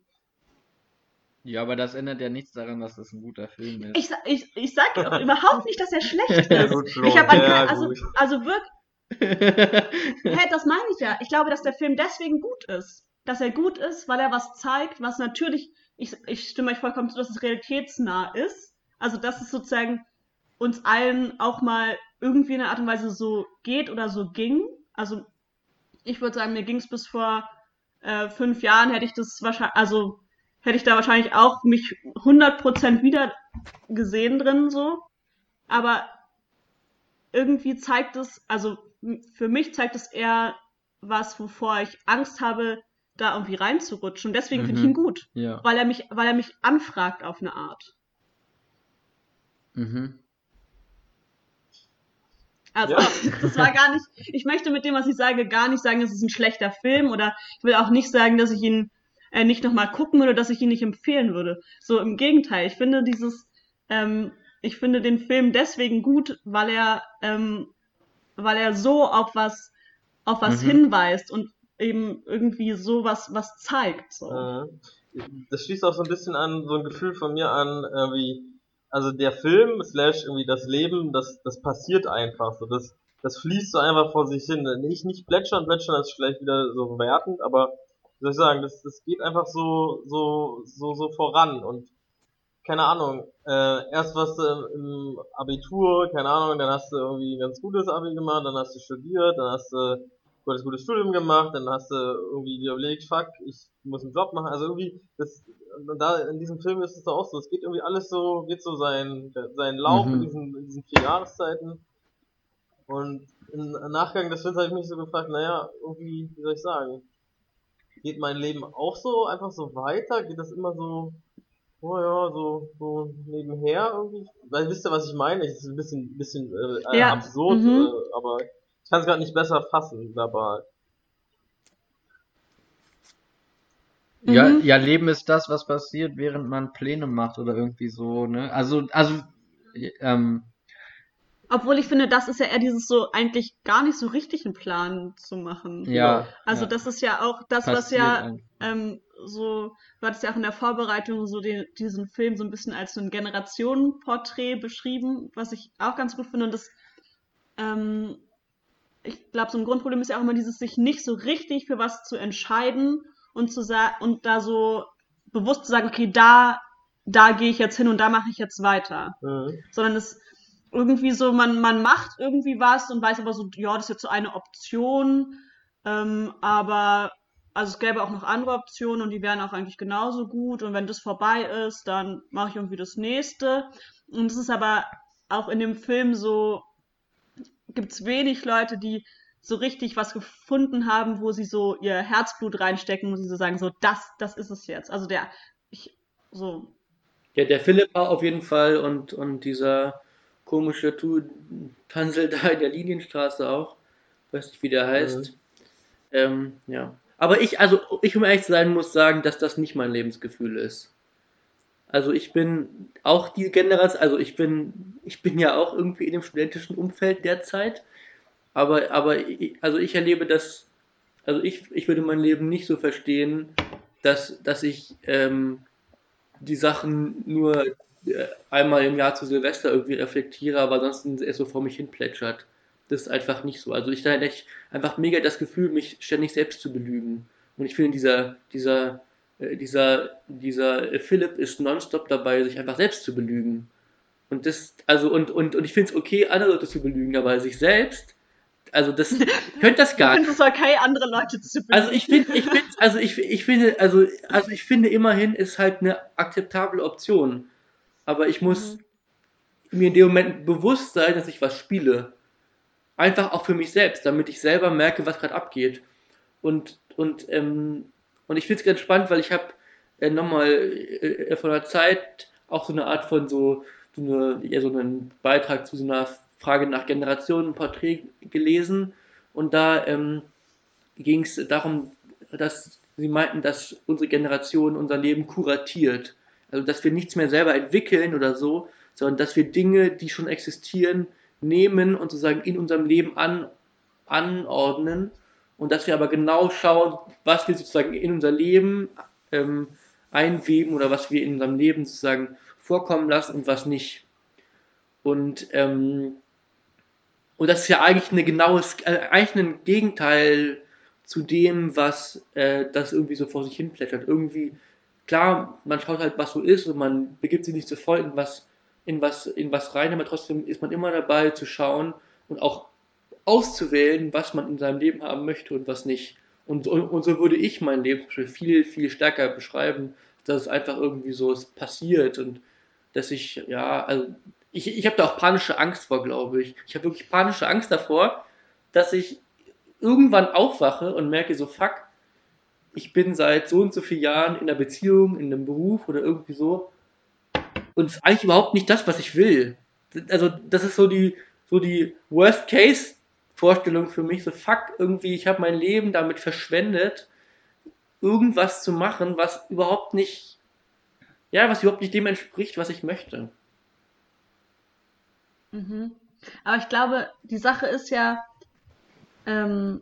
Ja, aber das ändert ja nichts daran, dass das ein guter Film ist. Ich, ich, ich sage überhaupt nicht, dass er schlecht ist. gut, Ich habe ja, also, gut. also wirklich, hey, das meine ich ja. Ich glaube, dass der Film deswegen gut ist. Dass er gut ist, weil er was zeigt, was natürlich, ich, ich stimme euch vollkommen zu, dass es realitätsnah ist. Also, dass es sozusagen uns allen auch mal irgendwie in einer Art und Weise so geht oder so ging. Also, ich würde sagen, mir ging es bis vor äh, fünf Jahren, hätte ich das wahrscheinlich, also hätte ich da wahrscheinlich auch mich 100% wieder gesehen drin, so. Aber irgendwie zeigt es, also für mich zeigt es eher was, wovor ich Angst habe, da irgendwie reinzurutschen. Und deswegen finde ich Mhm. ihn gut, ja. weil er mich, weil er mich anfragt auf eine Art. Mhm. Also, Ja. das war gar nicht, ich möchte mit dem, was ich sage, gar nicht sagen, es ist ein schlechter Film oder ich will auch nicht sagen, dass ich ihn äh, nicht nochmal gucken würde, dass ich ihn nicht empfehlen würde. So im Gegenteil, ich finde dieses, ähm, ich finde den Film deswegen gut, weil er, ähm, weil er so auf was, auf was Mhm. hinweist und eben irgendwie so was, was zeigt. So. Mhm. Das schließt auch so ein bisschen an so ein Gefühl von mir an, irgendwie, also der Film slash irgendwie das Leben, das, das passiert einfach so, das, das fließt so einfach vor sich hin. Nicht, nicht plätschern, plätschern ist vielleicht wieder so wertend, aber soll ich sagen, das, das geht einfach so, so, so, so voran und keine Ahnung, äh, erst was du im Abitur, keine Ahnung, dann hast du irgendwie ein ganz gutes Abi gemacht, dann hast du studiert, dann hast du gutes, gutes Studium gemacht, dann hast du irgendwie dir überlegt, fuck, ich muss einen Job machen, also irgendwie, das, da, in diesem Film ist es doch auch so, es geht irgendwie alles so, geht so seinen, seinen Lauf Mhm. in diesen, in diesen vier Jahreszeiten. Und im Nachgang des Films habe ich mich so gefragt, naja, irgendwie, wie soll ich sagen, geht mein Leben auch so, einfach so weiter? Geht das immer so, oh ja, so, so nebenher irgendwie? Weil wisst ihr, was ich meine? Es ist ein bisschen, bisschen äh, Ja, absurd, mhm. äh, aber ich kann es gerade nicht besser fassen dabei. Ja, Mhm. ja, Leben ist das, was passiert, während man Pläne macht oder irgendwie so, ne? Also, also, ähm, Obwohl ich finde, das ist ja eher dieses so eigentlich gar nicht so richtig einen Plan zu machen. ja, Also ja, das ist ja auch das, was passiert ja ein- ähm, so, du hattest ja auch in der Vorbereitung so den, diesen Film so ein bisschen als so ein Generationenporträt beschrieben, was ich auch ganz gut finde. Und das, ähm, ich glaube, so ein Grundproblem ist ja auch immer dieses, sich nicht so richtig für was zu entscheiden und zu sagen und da so bewusst zu sagen, okay, da, da gehe ich jetzt hin und da mache ich jetzt weiter Mhm. sondern es irgendwie so, man, man macht irgendwie was und weiß aber so, ja, das ist jetzt so eine Option, ähm, aber also es gäbe auch noch andere Optionen und die wären auch eigentlich genauso gut und wenn das vorbei ist, dann mache ich irgendwie das nächste und es ist aber auch in dem Film so, gibt es wenig Leute, die so richtig was gefunden haben, wo sie so ihr Herzblut reinstecken und sie so sagen, so, das, das ist es jetzt. Also der, ich, so, Ja, der Philipp war auf jeden Fall und, und dieser komische Tu- Tansel da in der Linienstraße auch. Weiß nicht, wie der heißt. Ähm, ja. Aber ich, also ich, um ehrlich zu sein, muss sagen, dass das nicht mein Lebensgefühl ist. Also ich bin auch die Generation, also ich bin, ich bin ja auch irgendwie in dem studentischen Umfeld derzeit. Aber, aber ich, also ich erlebe das, also ich, ich würde mein Leben nicht so verstehen, dass, dass ich ähm, die Sachen nur einmal im Jahr zu Silvester irgendwie reflektiere, aber ansonsten es so vor mich hin plätschert. Das ist einfach nicht so. Also ich da hätte ich einfach mega das Gefühl, mich ständig selbst zu belügen. Und ich finde, dieser, dieser, äh, dieser, dieser äh, Philipp ist nonstop dabei, sich einfach selbst zu belügen. Und das, also, und, und, und ich finde es okay, andere Leute zu belügen, aber sich selbst, also das, ich könnte das ich gar finde es okay, andere Leute zu also ich finde, ich finde, also ich, ich finde, also, also ich finde immerhin ist halt eine akzeptable Option. Aber ich muss Mhm. mir in dem Moment bewusst sein, dass ich was spiele. einfach auch für mich selbst, damit ich selber merke, was gerade abgeht. Und, und, ähm, und ich finde es ganz spannend, weil ich habe äh, nochmal äh, äh, von der Zeit auch so eine Art von so, so, eine, ja, so einen Beitrag zu so einer Frage nach Generationen, ein Porträt gelesen und da ähm, ging es darum, dass sie meinten, dass unsere Generation unser Leben kuratiert. Also dass wir nichts mehr selber entwickeln oder so, sondern dass wir Dinge, die schon existieren, nehmen und sozusagen in unserem Leben an, anordnen und dass wir aber genau schauen, was wir sozusagen in unser Leben ähm, einweben oder was wir in unserem Leben sozusagen vorkommen lassen und was nicht. Und, ähm, und das ist ja eigentlich eine genaues, äh, eigentlich ein Gegenteil zu dem, was äh, das irgendwie so vor sich hin plättert. Irgendwie, klar, man schaut halt, was so ist und man begibt sich nicht sofort in was, in was, in was rein, aber trotzdem ist man immer dabei zu schauen und auch auszuwählen, was man in seinem Leben haben möchte und was nicht. Und, und, und so würde ich mein Leben viel, viel stärker beschreiben, dass es einfach irgendwie so passiert und dass ich, ja, also ich, ich habe da auch panische Angst vor, glaube ich. Ich habe wirklich panische Angst davor, dass ich irgendwann aufwache und merke so, fuck, ich bin seit so und so vielen Jahren in einer Beziehung, in einem Beruf oder irgendwie so und es ist eigentlich überhaupt nicht das, was ich will. Also das ist so die, so die Worst-Case-Vorstellung für mich, so fuck, irgendwie, ich habe mein Leben damit verschwendet, irgendwas zu machen, was überhaupt nicht, ja, was überhaupt nicht dem entspricht, was ich möchte. Mhm. Aber ich glaube, die Sache ist ja, ähm,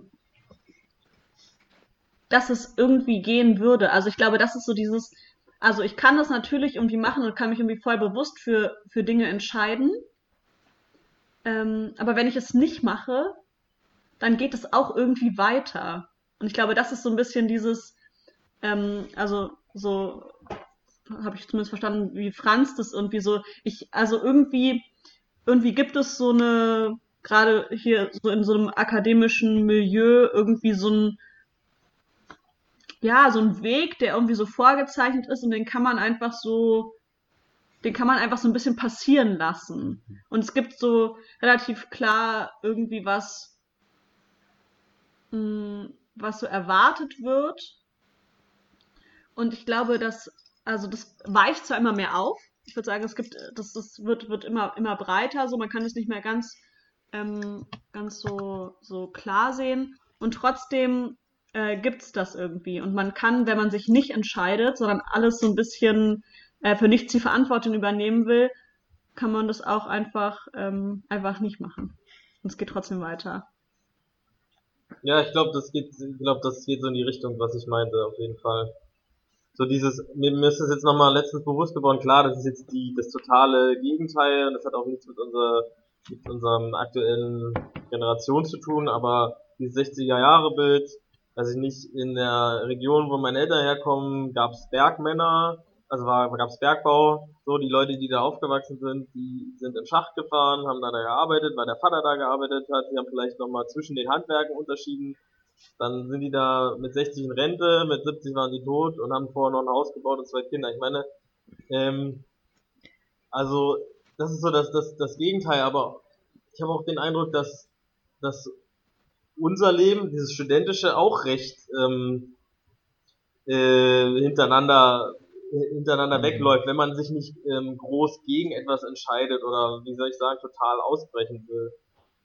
dass es irgendwie gehen würde. Also ich glaube, das ist so dieses, also ich kann das natürlich irgendwie machen und kann mich irgendwie voll bewusst für, für Dinge entscheiden. Ähm, aber wenn ich es nicht mache, dann geht es auch irgendwie weiter. Und ich glaube, das ist so ein bisschen dieses, ähm, also so habe ich zumindest verstanden, wie Franz das irgendwie so, ich, also irgendwie, irgendwie gibt es so eine, gerade hier so in so einem akademischen Milieu irgendwie so ein, ja, so ein Weg, der irgendwie so vorgezeichnet ist und den kann man einfach so, den kann man einfach so ein bisschen passieren lassen. Und es gibt so relativ klar irgendwie was, mh, hm, was so erwartet wird. Und ich glaube, dass, also das weicht zwar immer mehr auf. Ich würde sagen, es gibt, das, das wird, wird immer, immer breiter, so man kann es nicht mehr ganz, ähm, ganz so, so klar sehen. Und trotzdem äh, es das irgendwie. Und man kann, wenn man sich nicht entscheidet, sondern alles so ein bisschen äh, für nichts die Verantwortung übernehmen will, kann man das auch einfach, ähm, einfach nicht machen. Und es geht trotzdem weiter. Ja, ich glaube, das geht, ich glaube, das geht so in die Richtung, was ich meinte, auf jeden Fall. So dieses, mir, mir ist das jetzt nochmal letztens bewusst geworden, klar, das ist jetzt die, das totale Gegenteil und das hat auch nichts mit unserer, mit unserem aktuellen Generation zu tun, aber dieses 60er Jahre Bild, weiß ich nicht, in der Region, wo meine Eltern herkommen, gab es Bergmänner, also war, gab es Bergbau, so die Leute, die da aufgewachsen sind, die sind im Schacht gefahren, haben da, da gearbeitet, weil der Vater da gearbeitet hat, die haben vielleicht nochmal zwischen den Handwerken unterschieden, dann sind die da mit 60 in Rente, mit 70 waren die tot und haben vorher noch ein Haus gebaut und zwei Kinder. Ich meine, ähm, also das ist so das, das, das Gegenteil, aber ich habe auch den Eindruck, dass, dass unser Leben, dieses studentische, auch recht ähm, äh, hintereinander hintereinander mhm. wegläuft, wenn man sich nicht ähm, groß gegen etwas entscheidet oder wie soll ich sagen, total ausbrechen will.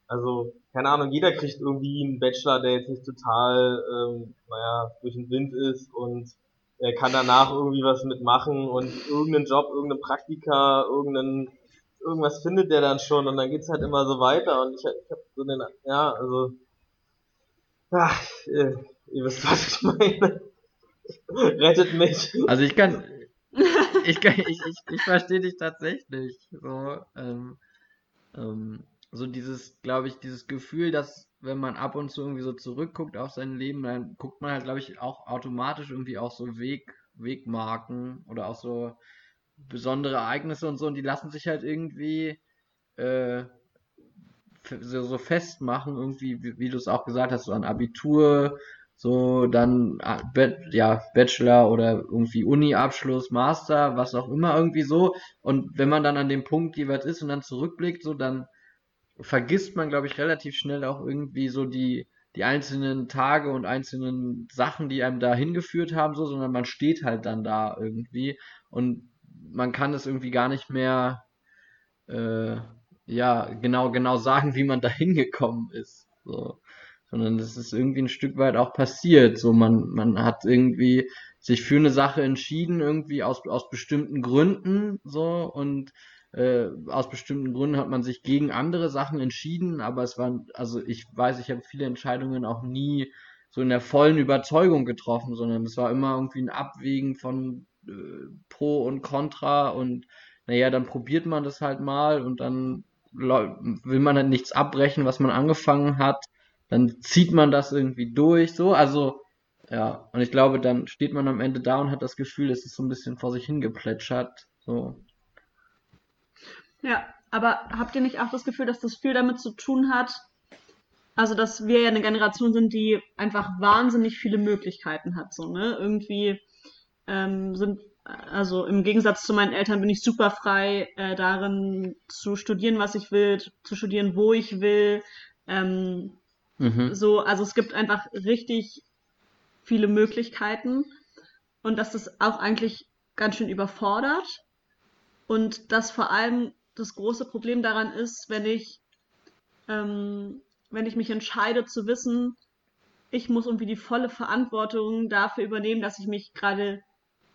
Also, keine Ahnung, jeder kriegt irgendwie einen Bachelor, der jetzt nicht total, ähm, naja, durch den Wind ist und er kann danach irgendwie was mitmachen und irgendeinen Job, irgendeinen Praktika, irgendeinen, irgendwas findet der dann schon und dann geht's halt immer so weiter und ich, ich hab so den, ja, also Ach, ihr, ihr wisst, was ich meine. Rettet mich. Also ich kann. Ich, kann, ich, ich, ich verstehe dich tatsächlich. So, ähm, ähm, so dieses, glaube ich, dieses Gefühl, dass wenn man ab und zu irgendwie so zurückguckt auf sein Leben, dann guckt man halt, glaube ich, auch automatisch irgendwie auch so Weg, Wegmarken oder auch so besondere Ereignisse und so und die lassen sich halt irgendwie äh, so, so festmachen, irgendwie, wie, wie du es auch gesagt hast, so an Abitur, so dann ah, ja Bachelor oder irgendwie Uni-Abschluss, Master, was auch immer irgendwie so. Und wenn man dann an dem Punkt jeweils ist und dann zurückblickt, so dann vergisst man, glaube ich, relativ schnell auch irgendwie so die, die einzelnen Tage und einzelnen Sachen, die einem da hingeführt haben, so, sondern man steht halt dann da irgendwie und man kann es irgendwie gar nicht mehr äh, ja genau genau sagen, wie man da hingekommen ist. So. Sondern das ist irgendwie ein Stück weit auch passiert. So, man, man hat irgendwie sich für eine Sache entschieden, irgendwie aus, aus bestimmten Gründen, so, und äh, aus bestimmten Gründen hat man sich gegen andere Sachen entschieden, aber es waren, also ich weiß, ich habe viele Entscheidungen auch nie so in der vollen Überzeugung getroffen, sondern es war immer irgendwie ein Abwägen von äh, Pro und Contra und naja, dann probiert man das halt mal und dann will man halt nichts abbrechen, was man angefangen hat, dann zieht man das irgendwie durch, so, also ja, und ich glaube, dann steht man am Ende da und hat das Gefühl, es ist so ein bisschen vor sich hingeplätschert, so. Ja, aber habt ihr nicht auch das Gefühl, dass das viel damit zu tun hat, also dass wir ja eine Generation sind, die einfach wahnsinnig viele Möglichkeiten hat, so, ne? Irgendwie ähm, sind, also im Gegensatz zu meinen Eltern bin ich super frei äh, darin zu studieren, was ich will, zu studieren, wo ich will. Ähm, mhm. So, also es gibt einfach richtig viele Möglichkeiten und dass das auch eigentlich ganz schön überfordert und dass vor allem das große Problem daran ist, wenn ich, ähm, wenn ich mich entscheide zu wissen, ich muss irgendwie die volle Verantwortung dafür übernehmen, dass ich mich gerade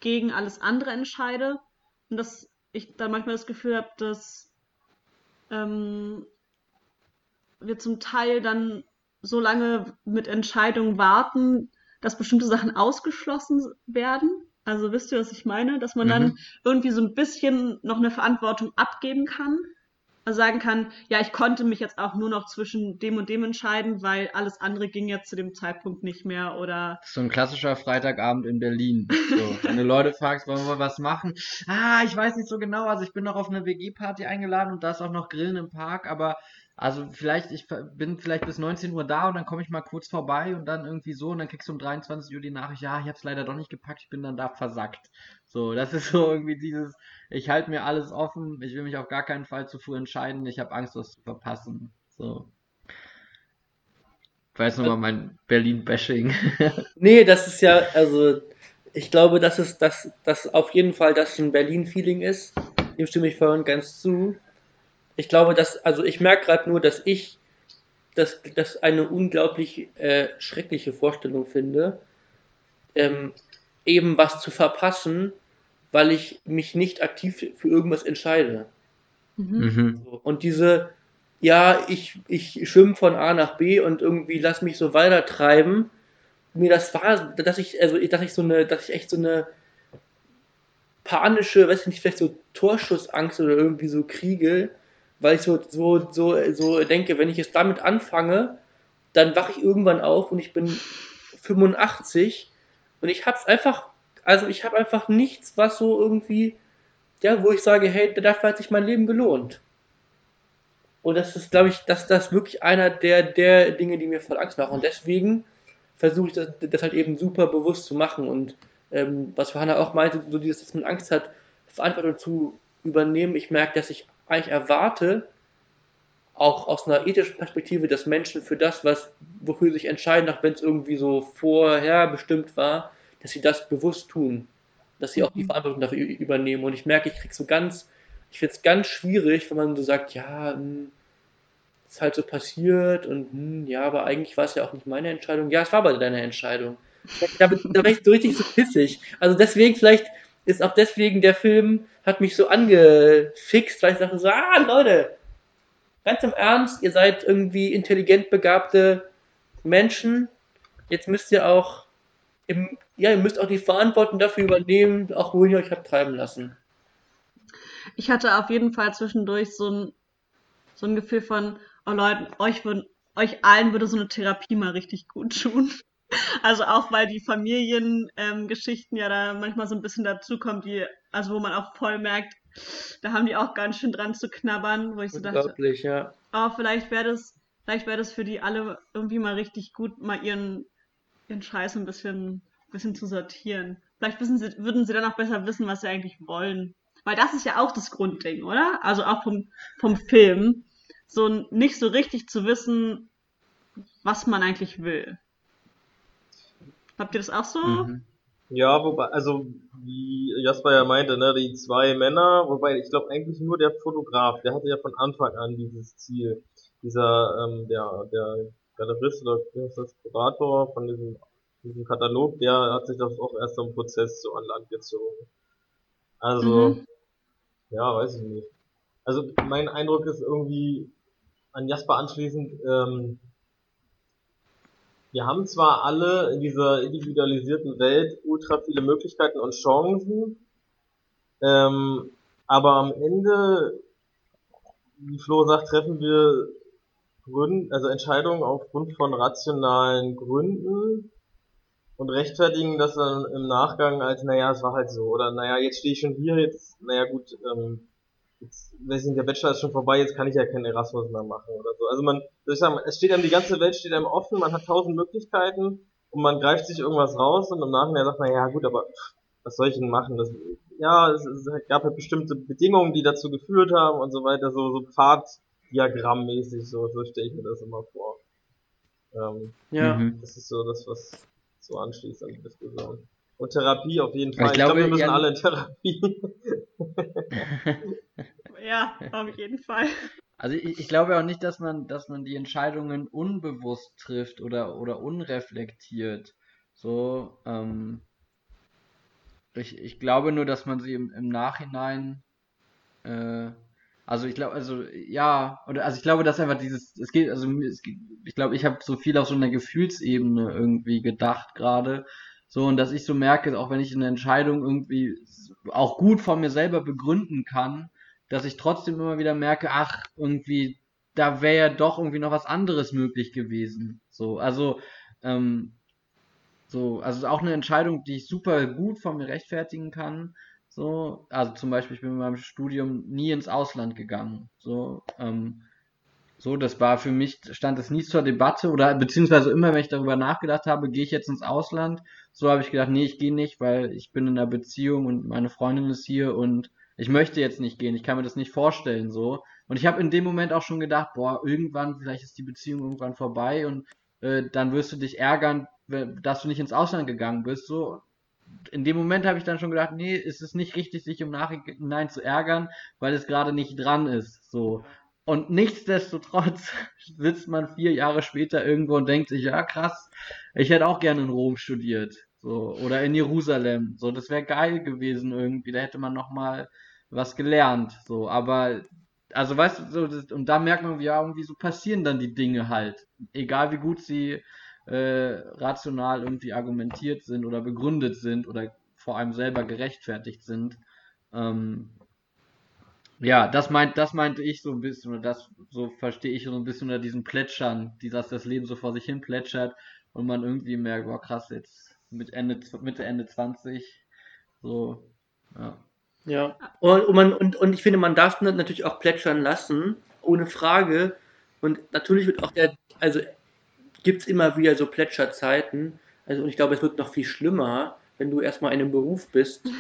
gegen alles andere entscheide. Und dass ich dann manchmal das Gefühl habe, dass ähm, wir zum Teil dann so lange mit Entscheidungen warten, dass bestimmte Sachen ausgeschlossen werden, also wisst ihr, was ich meine? Dass man mhm. dann irgendwie so ein bisschen noch eine Verantwortung abgeben kann. Sagen kann, ja, ich konnte mich jetzt auch nur noch zwischen dem und dem entscheiden, weil alles andere ging jetzt zu dem Zeitpunkt nicht mehr oder. So ein klassischer Freitagabend in Berlin. So, wenn du Leute fragst, wollen wir was machen? Ah, ich weiß nicht so genau. Also ich bin noch auf eine WG-Party eingeladen und da ist auch noch Grillen im Park, aber also vielleicht, ich bin vielleicht bis 19 Uhr da und dann komme ich mal kurz vorbei und dann irgendwie so und dann kriegst du um 23 Uhr die Nachricht, ja, ich habe es leider doch nicht gepackt, ich bin dann da versackt. So, das ist so irgendwie dieses, ich halte mir alles offen, ich will mich auf gar keinen Fall zu früh entscheiden, ich habe Angst, was zu verpassen. So. Ich weiß nochmal mein Berlin-Bashing. nee, das ist ja, also ich glaube, dass es dass, dass auf jeden Fall das ein Berlin-Feeling ist. Dem stimme ich und ganz zu ich glaube, dass, also ich merke gerade nur, dass ich das, das eine unglaublich äh, schreckliche Vorstellung finde, ähm, eben was zu verpassen, weil ich mich nicht aktiv für irgendwas entscheide. Mhm. mhm. Und diese, ja, ich, ich schwimme von A nach B und irgendwie lass mich so weiter treiben, mir das war, dass ich, also dass ich so eine, dass ich echt so eine panische, weiß ich nicht, vielleicht so Torschussangst oder irgendwie so kriege, weil ich so, so, so, so denke, wenn ich jetzt damit anfange, dann wache ich irgendwann auf und ich bin 85 und ich habe es einfach, also ich habe einfach nichts, was so irgendwie, ja, wo ich sage, hey, dafür hat sich mein Leben gelohnt. Und das ist, glaube ich, dass das wirklich einer der, der Dinge, die mir voll Angst machen. Und deswegen versuche ich das, das halt eben super bewusst zu machen. Und ähm, was Johanna auch meinte, so dieses, dass man Angst hat, Verantwortung zu übernehmen. Ich merke, dass ich eigentlich erwarte, auch aus einer ethischen Perspektive, dass Menschen für das, was, wofür sie sich entscheiden, auch wenn es irgendwie so vorher bestimmt war, dass sie das bewusst tun. Dass sie auch die mhm. Verantwortung dafür übernehmen. Und ich merke, ich kriege so ganz, ich finde es ganz schwierig, wenn man so sagt, ja, hm, ist halt so passiert und hm, ja, aber eigentlich war es ja auch nicht meine Entscheidung. Ja, es war aber deine Entscheidung. Da, da, da war ich so richtig so pissig. Also deswegen vielleicht ist auch deswegen der Film hat mich so angefixt, weil ich dachte so, ah, Leute, ganz im Ernst, ihr seid irgendwie intelligent begabte Menschen. Jetzt müsst ihr auch, im, ja, ihr müsst auch die Verantwortung dafür übernehmen, auch wohin ihr euch habt treiben lassen. Ich hatte auf jeden Fall zwischendurch so ein, so ein Gefühl von, oh Leute, euch, würden, euch allen würde so eine Therapie mal richtig gut tun. Also auch weil die Familiengeschichten ähm, ja da manchmal so ein bisschen dazukommen, die, also wo man auch voll merkt, da haben die auch ganz schön dran zu knabbern, wo ich so dachte, ja. oh, vielleicht wäre das, vielleicht wäre das für die alle irgendwie mal richtig gut, mal ihren, ihren Scheiß ein bisschen, bisschen zu sortieren. Vielleicht wissen sie, würden sie dann auch besser wissen, was sie eigentlich wollen. Weil das ist ja auch das Grundding, oder? Also auch vom, vom Film so nicht so richtig zu wissen, was man eigentlich will. Habt ihr das auch so? Mhm. Ja, wobei, also wie Jasper ja meinte, ne, die zwei Männer, wobei ich glaube eigentlich nur der Fotograf, der hatte ja von Anfang an dieses Ziel. Dieser, ähm, der, der Galerist oder das, Kurator von diesem, diesem Katalog, der hat sich das auch erst im Prozess so an Land gezogen. Also, Mhm. ja, weiß ich nicht. Also mein Eindruck ist irgendwie an Jasper anschließend, ähm, wir haben zwar alle in dieser individualisierten Welt ultra viele Möglichkeiten und Chancen, ähm, aber am Ende, wie Flo sagt, treffen wir Gründen, also Entscheidungen aufgrund von rationalen Gründen und rechtfertigen das dann im Nachgang als, naja, es war halt so, oder naja, jetzt stehe ich schon hier, jetzt, naja gut, ähm, jetzt, weiß nicht, der Bachelor ist schon vorbei, jetzt kann ich ja keinen Erasmus mehr machen oder so. Also man, soll ich sagen, es steht einem, die ganze Welt steht einem offen, man hat tausend Möglichkeiten und man greift sich irgendwas raus und im Nachhinein sagt man, ja gut, aber pff, was soll ich denn machen? Das, ja, es, es gab halt bestimmte Bedingungen, die dazu geführt haben und so weiter, so, so Pfaddiagrammmäßig, so, so stelle ich mir das immer vor. Ähm, Ja. Das ist so das, was so anschließt an die Diskussion. Und Therapie auf jeden Ich Fall. Ich, glaube, glaube, wir müssen Jan- alle in Therapie. Ja, auf jeden Fall. Also ich, ich glaube auch nicht, dass man, dass man die Entscheidungen unbewusst trifft oder, oder unreflektiert. So, ähm, ich, ich glaube nur, dass man sie im, im Nachhinein, äh, also ich glaube, also ja, oder also ich glaube, dass einfach dieses, es geht, also es geht, ich glaube, ich habe so viel auf so einer Gefühlsebene irgendwie gedacht gerade, so und dass ich so merke, auch wenn ich eine Entscheidung irgendwie auch gut von mir selber begründen kann, dass ich trotzdem immer wieder merke, ach, irgendwie, da wäre ja doch irgendwie noch was anderes möglich gewesen. So, also, ähm, so, also auch eine Entscheidung, die ich super gut von mir rechtfertigen kann. So, also zum Beispiel, ich bin mit meinem Studium nie ins Ausland gegangen. So, ähm, so, das war für mich, stand es nie zur Debatte oder beziehungsweise immer, wenn ich darüber nachgedacht habe, gehe ich jetzt ins Ausland, so habe ich gedacht, nee, ich gehe nicht, weil ich bin in einer Beziehung und meine Freundin ist hier und ich möchte jetzt nicht gehen, ich kann mir das nicht vorstellen, so. Und ich habe in dem Moment auch schon gedacht, boah, irgendwann, vielleicht ist die Beziehung irgendwann vorbei und äh, dann wirst du dich ärgern, dass du nicht ins Ausland gegangen bist, so. In dem Moment habe ich dann schon gedacht, nee, es ist nicht richtig, sich im Nachhinein zu ärgern, weil es gerade nicht dran ist, so. Und nichtsdestotrotz sitzt man vier Jahre später irgendwo und denkt sich, ja krass, ich hätte auch gerne in Rom studiert, so oder in Jerusalem, so das wäre geil gewesen irgendwie, da hätte man noch mal was gelernt, so. Aber also weißt du, so das, und da merkt man, ja irgendwie so passieren dann die Dinge halt, egal wie gut sie äh, rational irgendwie argumentiert sind oder begründet sind oder vor allem selber gerechtfertigt sind. Ähm, ja, das meint, das meinte ich so ein bisschen, oder das, so verstehe ich so ein bisschen unter diesem Plätschern, die, dass das Leben so vor sich hin plätschert und man irgendwie merkt, boah krass, jetzt mit Ende, Mitte, Ende 20, so, ja. Ja. Und, und, man, und, und ich finde, man darf das natürlich auch plätschern lassen, ohne Frage. Und natürlich wird auch der, also gibt es immer wieder so Plätscherzeiten. Also und ich glaube, es wird noch viel schlimmer, wenn du erstmal in einem Beruf bist.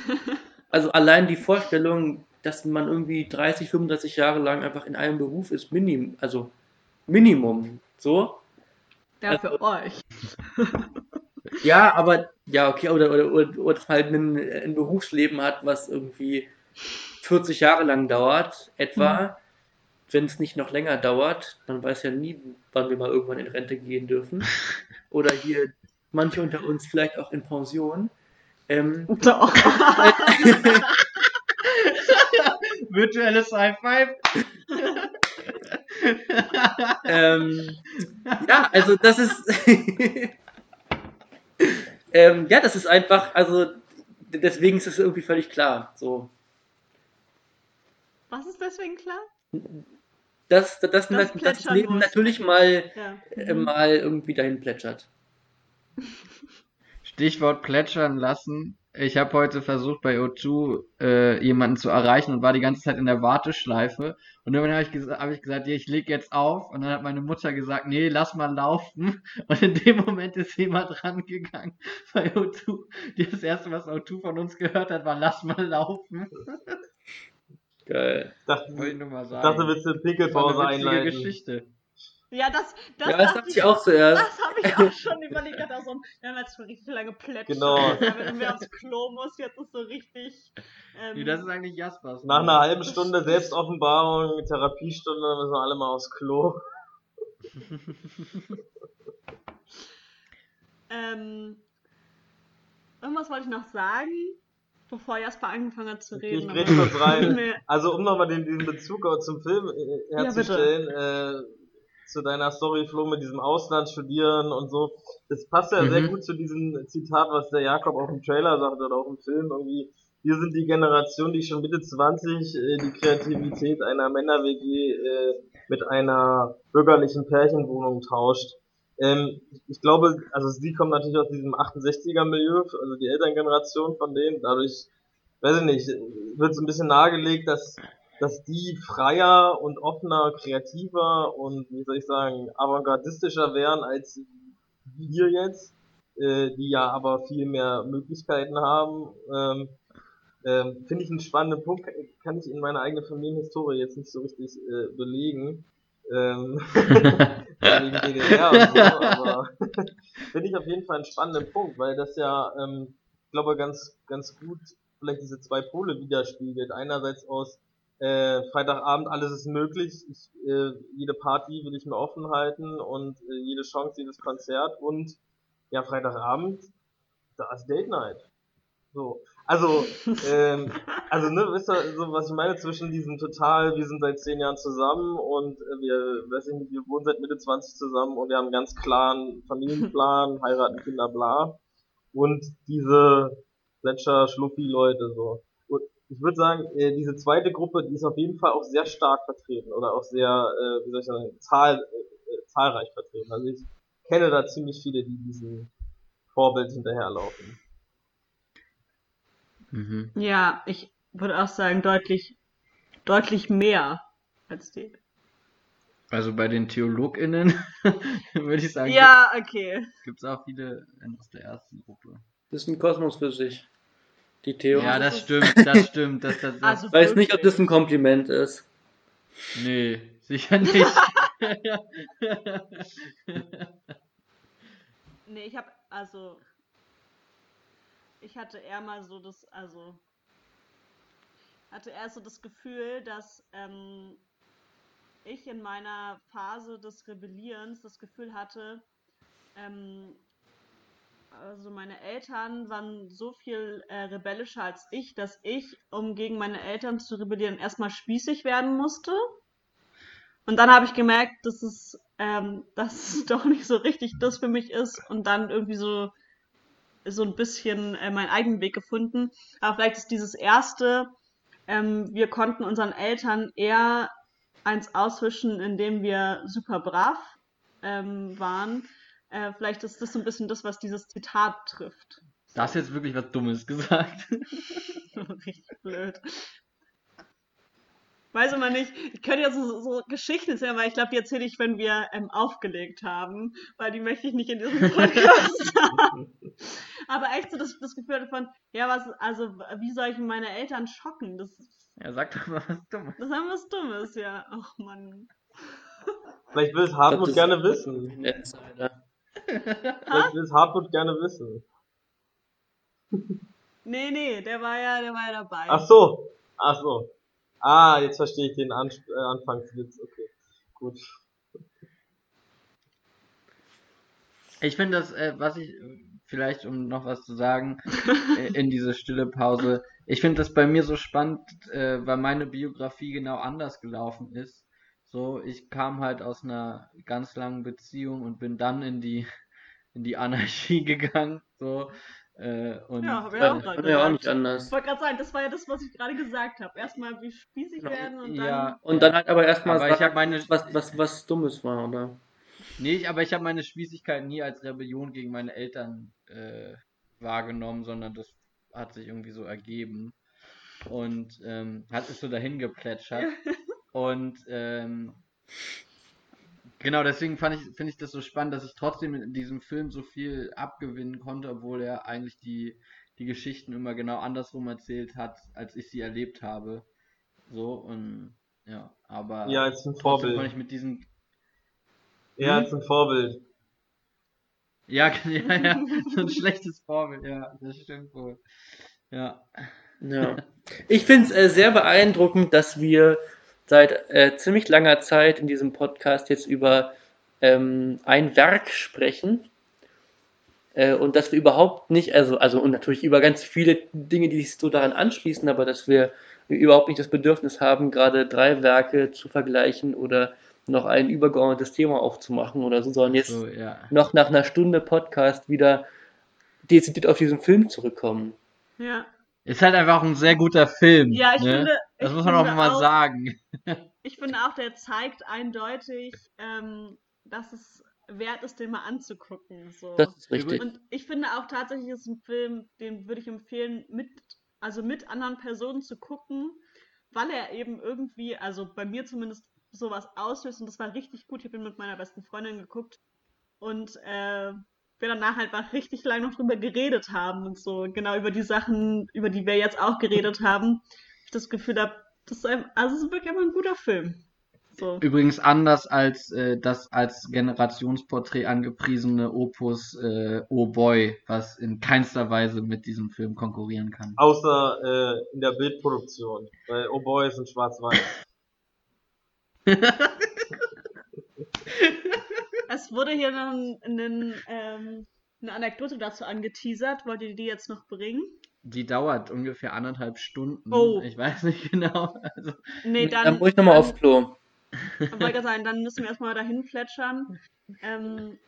Also allein die Vorstellung, dass man irgendwie 30, 35 Jahre lang einfach in einem Beruf ist, Minim, also Minimum. So. Ja, für euch. Ja, aber ja, okay, oder, oder, oder, oder halt ein, ein Berufsleben hat, was irgendwie 40 Jahre lang dauert, etwa. Wenn es nicht noch länger dauert, man weiß ja nie, wann wir mal irgendwann in Rente gehen dürfen. Oder hier manche unter uns vielleicht auch in Pension. Ähm, Doch. Virtuelles High Five. ähm, ja, also das ist. ähm, ja, das ist einfach, also deswegen ist es irgendwie völlig klar. So. Was ist deswegen klar? Dass, Das dass das plätschern Leben natürlich mal, Ja. äh, mal irgendwie dahin plätschert. Stichwort plätschern lassen. Ich habe heute versucht bei O2 äh, jemanden zu erreichen und war die ganze Zeit in der Warteschleife. Und irgendwann habe ich, hab ich gesagt, ja, ich leg jetzt auf. Und dann hat meine Mutter gesagt, nee, lass mal laufen. Und in dem Moment ist jemand rangegangen bei O2. Die das erste, was O2 von uns gehört hat, war lass mal laufen. Geil. Dachte, Wollte ich nur mal sagen. das Pinkelpause eine witzige einleiten? Geschichte. Ja, das, das, ja, das dachte ich auch zuerst. Das habe ich auch schon überlegt. Ich dachte auch so, wir haben jetzt schon richtig lange Plätze. Genau. Wenn wir aufs Klo muss, jetzt ist so richtig. Ähm, Nee, das ist eigentlich Jaspers. Nach einer halben Stunde Selbstoffenbarung, Therapiestunde, müssen wir alle mal aufs Klo. ähm, irgendwas wollte ich noch sagen, bevor Jasper angefangen hat zu Ich reden. grätsch aber- kurz rein. Also um nochmal den, diesen Bezug zum Film äh, Ja, herzustellen, äh, zu deiner Story, Flo, mit diesem Auslandsstudieren und so, das passt ja sehr Mhm. gut zu diesem Zitat, was der Jakob auch im Trailer sagt oder auch im Film irgendwie. Wir sind die Generation, die schon Mitte 20 äh, die Kreativität einer Männer-WG äh, mit einer bürgerlichen Pärchenwohnung tauscht. Ähm, ich glaube, also sie kommt natürlich aus diesem 68er-Milieu, also die Elterngeneration von denen, dadurch weiß ich nicht, wird so ein bisschen nahegelegt, dass, dass die freier und offener, kreativer und, wie soll ich sagen, avantgardistischer wären als wir jetzt, äh, die ja aber viel mehr Möglichkeiten haben. Ähm, ähm, Finde ich einen spannenden Punkt, kann- ich in meiner eigenen Familienhistorie jetzt nicht so richtig äh, belegen. Ähm, wegen DDR und so, aber finde ich auf jeden Fall einen spannenden Punkt, weil das ja, ähm, ich glaube, ganz, ganz gut vielleicht diese zwei Pole widerspiegelt. Einerseits aus äh, Freitagabend, alles ist möglich, ich, äh, jede Party will ich mir offen halten und äh, jede Chance, jedes Konzert und ja, Freitagabend, da ist Date Night. So. Also, ähm, also ne, wisst ihr, so was ich meine zwischen diesem total, wir sind seit zehn Jahren zusammen und äh, wir, weiß ich nicht, wir wohnen seit Mitte 20 zusammen und wir haben einen ganz klaren Familienplan, heiraten, Kinder, bla. Und diese Gletscher, Schluffi-Leute so. Ich würde sagen, äh, diese zweite Gruppe, die ist auf jeden Fall auch sehr stark vertreten oder auch sehr, äh, wie soll ich sagen, zahl, äh, zahlreich vertreten. Also ich kenne da ziemlich viele, die diesem Vorbild hinterherlaufen. Mhm. Ja, ich würde auch sagen, deutlich, deutlich mehr als die. Also bei den TheologInnen würde ich sagen, Ja, okay. gibt es auch viele aus der ersten Gruppe. Das ist ein Kosmos für sich. Die Theo. Ja, das stimmt, das stimmt. Das, das, das, Also Weiß nicht, ob das ein. Kompliment ist. nee, sicher nicht. Nee, ich habe also ich hatte eher mal so das, also hatte erst so das Gefühl, dass ähm, ich in meiner Phase des Rebellierens das Gefühl hatte, ähm, also meine Eltern waren so viel äh, rebellischer als ich, dass ich, um gegen meine Eltern zu rebellieren, erstmal spießig werden musste. Und dann habe ich gemerkt, dass es, ähm, dass es doch nicht so richtig das für mich ist und dann irgendwie so so ein bisschen äh, meinen eigenen Weg gefunden. Aber vielleicht ist dieses erste, ähm, wir konnten unseren Eltern eher eins auswischen, indem wir super brav ähm, waren. Äh, vielleicht ist das so ein bisschen das, was dieses Zitat trifft. Das ist jetzt wirklich was Dummes gesagt. Richtig blöd. Weiß immer nicht. Ich könnte ja so, so Geschichten erzählen, aber ich glaube, die erzähle ich, wenn wir ähm, aufgelegt haben, weil die möchte ich nicht in diesem Podcast haben. Aber echt so das, das Gefühl von, ja, was, also, wie soll ich meine Eltern schocken? Das, Ja, sag doch mal was Dummes. das ist was Dummes, ja. Ach, Mann. Vielleicht will es Ich Hartmut gerne wissen. ein Insider. Vielleicht will es Hartmut gerne wissen. Nee, nee, der war ja, der war ja dabei. Ach so. Ach so. Ah, jetzt verstehe ich den Ans äh, Anfangswitz. Okay. Gut. Ich finde das, äh, was ich, vielleicht um noch was zu sagen, äh, in diese stille Pause, ich finde das bei mir so spannend, äh, weil meine Biografie genau anders gelaufen ist. So, ich kam halt aus einer ganz langen Beziehung und bin dann in die, in die Anarchie gegangen. So, äh, und Ja, hab ich auch Ja, gerade kann ja auch nicht anders. Ich wollte gerade sagen, das war ja das, was ich gerade gesagt habe. Erstmal wie spießig werden und dann. ja, Und dann halt aber erstmal aber ich habe meine, was, was, was Dummes war, oder? Nee, ich- aber ich habe meine Spießigkeit nie als Rebellion gegen meine Eltern äh, wahrgenommen, sondern das hat sich irgendwie so ergeben und ähm, hat es so dahin geplätschert. Und ähm, genau deswegen fand ich, finde ich das so spannend, dass ich trotzdem in diesem Film so viel abgewinnen konnte, obwohl er eigentlich die, die Geschichten immer genau andersrum erzählt hat, als ich sie erlebt habe. So und ja, aber Ja, als ein Vorbild. konnte ich mit diesen Ja, Hm? als ein Vorbild. Ja, ja, ja, so ein schlechtes Vorbild, ja, das stimmt wohl. Ja. Ja. Ich finde es äh, sehr beeindruckend, dass wir seit äh, ziemlich langer Zeit in diesem Podcast jetzt über ähm, ein Werk sprechen. Äh, und dass wir überhaupt nicht, also, also und natürlich über ganz viele Dinge, die sich so daran anschließen, aber dass wir überhaupt nicht das Bedürfnis haben, gerade drei Werke zu vergleichen oder noch ein übergeordnetes Thema aufzumachen oder so, sondern jetzt So, ja. noch nach einer Stunde Podcast wieder dezidiert auf diesen Film zurückkommen. Ja, Ist halt einfach ein sehr guter Film. ja ich ne? finde. Das ich muss man auch mal sagen. Ich finde auch, der zeigt eindeutig, ähm, dass es wert ist, den mal anzugucken. So. Das ist richtig. Und ich finde auch tatsächlich ist ein Film, den würde ich empfehlen, mit, also mit anderen Personen zu gucken, weil er eben irgendwie, also bei mir zumindest sowas auslöst und das war richtig gut. Ich habe ihn mit meiner besten Freundin geguckt und äh, wir danach halt mal richtig lange noch drüber geredet haben und so, genau über die Sachen, über die wir jetzt auch geredet haben. Das Gefühl habe, das ist, ein, also es ist wirklich einfach ein guter Film. So. Übrigens anders als äh, das als Generationsporträt angepriesene Opus äh, Oh Boy, was in keinster Weise mit diesem Film konkurrieren kann. Außer äh, in der Bildproduktion. Weil Oh Boy ist in schwarz-weiß. Es wurde hier noch ein, ein, ähm, eine Anekdote dazu angeteasert. Wollt ihr die jetzt noch bringen? Die dauert ungefähr anderthalb Stunden. Oh. Ich weiß nicht genau. Also, Nee, dann. Dann muss ich nochmal dann- auf Klo. Dann wollte ich sagen, dann müssen wir erstmal dahin plätschern. Ähm,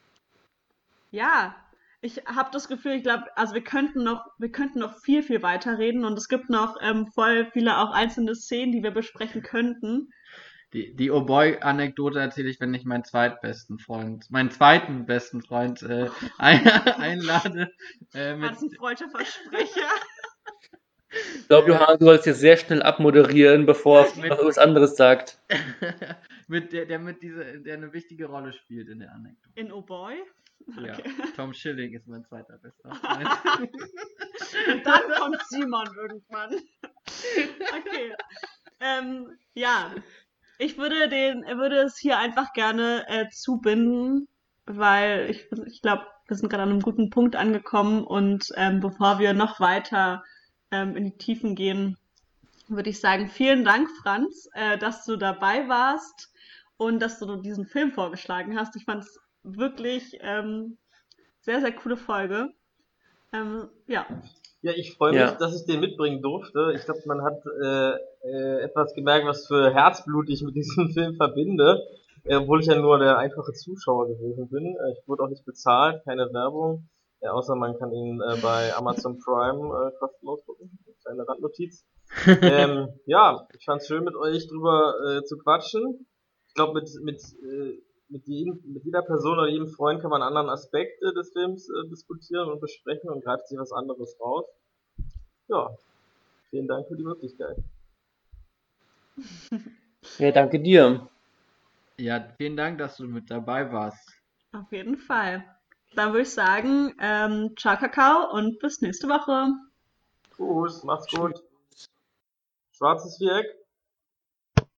ja, ich habe das Gefühl, ich glaube, also wir könnten noch, wir könnten noch viel, viel weiter reden und es gibt noch ähm, voll viele auch einzelne Szenen, die wir besprechen könnten. Die, die Oh Boy-Anekdote erzähle ich, wenn ich meinen zweitbesten Freund, meinen zweiten besten Freund äh, ein, einlade. Äh, mit, freudscher Versprecher? Ich glaube, Johann, du sollst jetzt sehr schnell abmoderieren, bevor er noch irgendwas anderes sagt. mit der, der mit diese, der eine wichtige Rolle spielt in der Anekdote. In Oh Boy? Ja, Okay. Tom Schilling ist mein zweiter bester Freund. Und dann kommt Simon irgendwann. Okay. Ähm, ja, ich würde den, würde es hier einfach gerne äh, zubinden, weil ich, ich glaube, wir sind gerade an einem guten Punkt angekommen und ähm, bevor wir noch weiter ähm, in die Tiefen gehen, würde ich sagen, vielen Dank, Franz, äh, dass du dabei warst und dass du diesen Film vorgeschlagen hast. Ich fand es wirklich ähm, sehr, sehr coole Folge. Ähm, ja. Ja, ich freue mich, Ja. dass ich den mitbringen durfte. Ich glaube, man hat äh, äh, etwas gemerkt, was für Herzblut ich mit diesem Film verbinde. Äh, obwohl ich ja nur der einfache Zuschauer gewesen bin. Äh, ich wurde auch nicht bezahlt, keine Werbung. Äh, außer man kann ihn bei Amazon Prime kostenlos gucken. Kleine Randnotiz. ähm, ja, ich fand's schön mit euch drüber zu quatschen. Ich glaube, mit, mit, äh, mit, jedem, mit jeder Person oder jedem Freund kann man anderen Aspekte des Films äh, diskutieren und besprechen und greift sich was anderes raus. Ja, vielen Dank für die Möglichkeit. Ja, danke dir. ja, vielen Dank, dass du mit dabei warst. Auf jeden Fall. Dann würde ich sagen, ähm, ciao Kakao und bis nächste Woche. Tschüss, macht's gut. Schwarzes Viereck.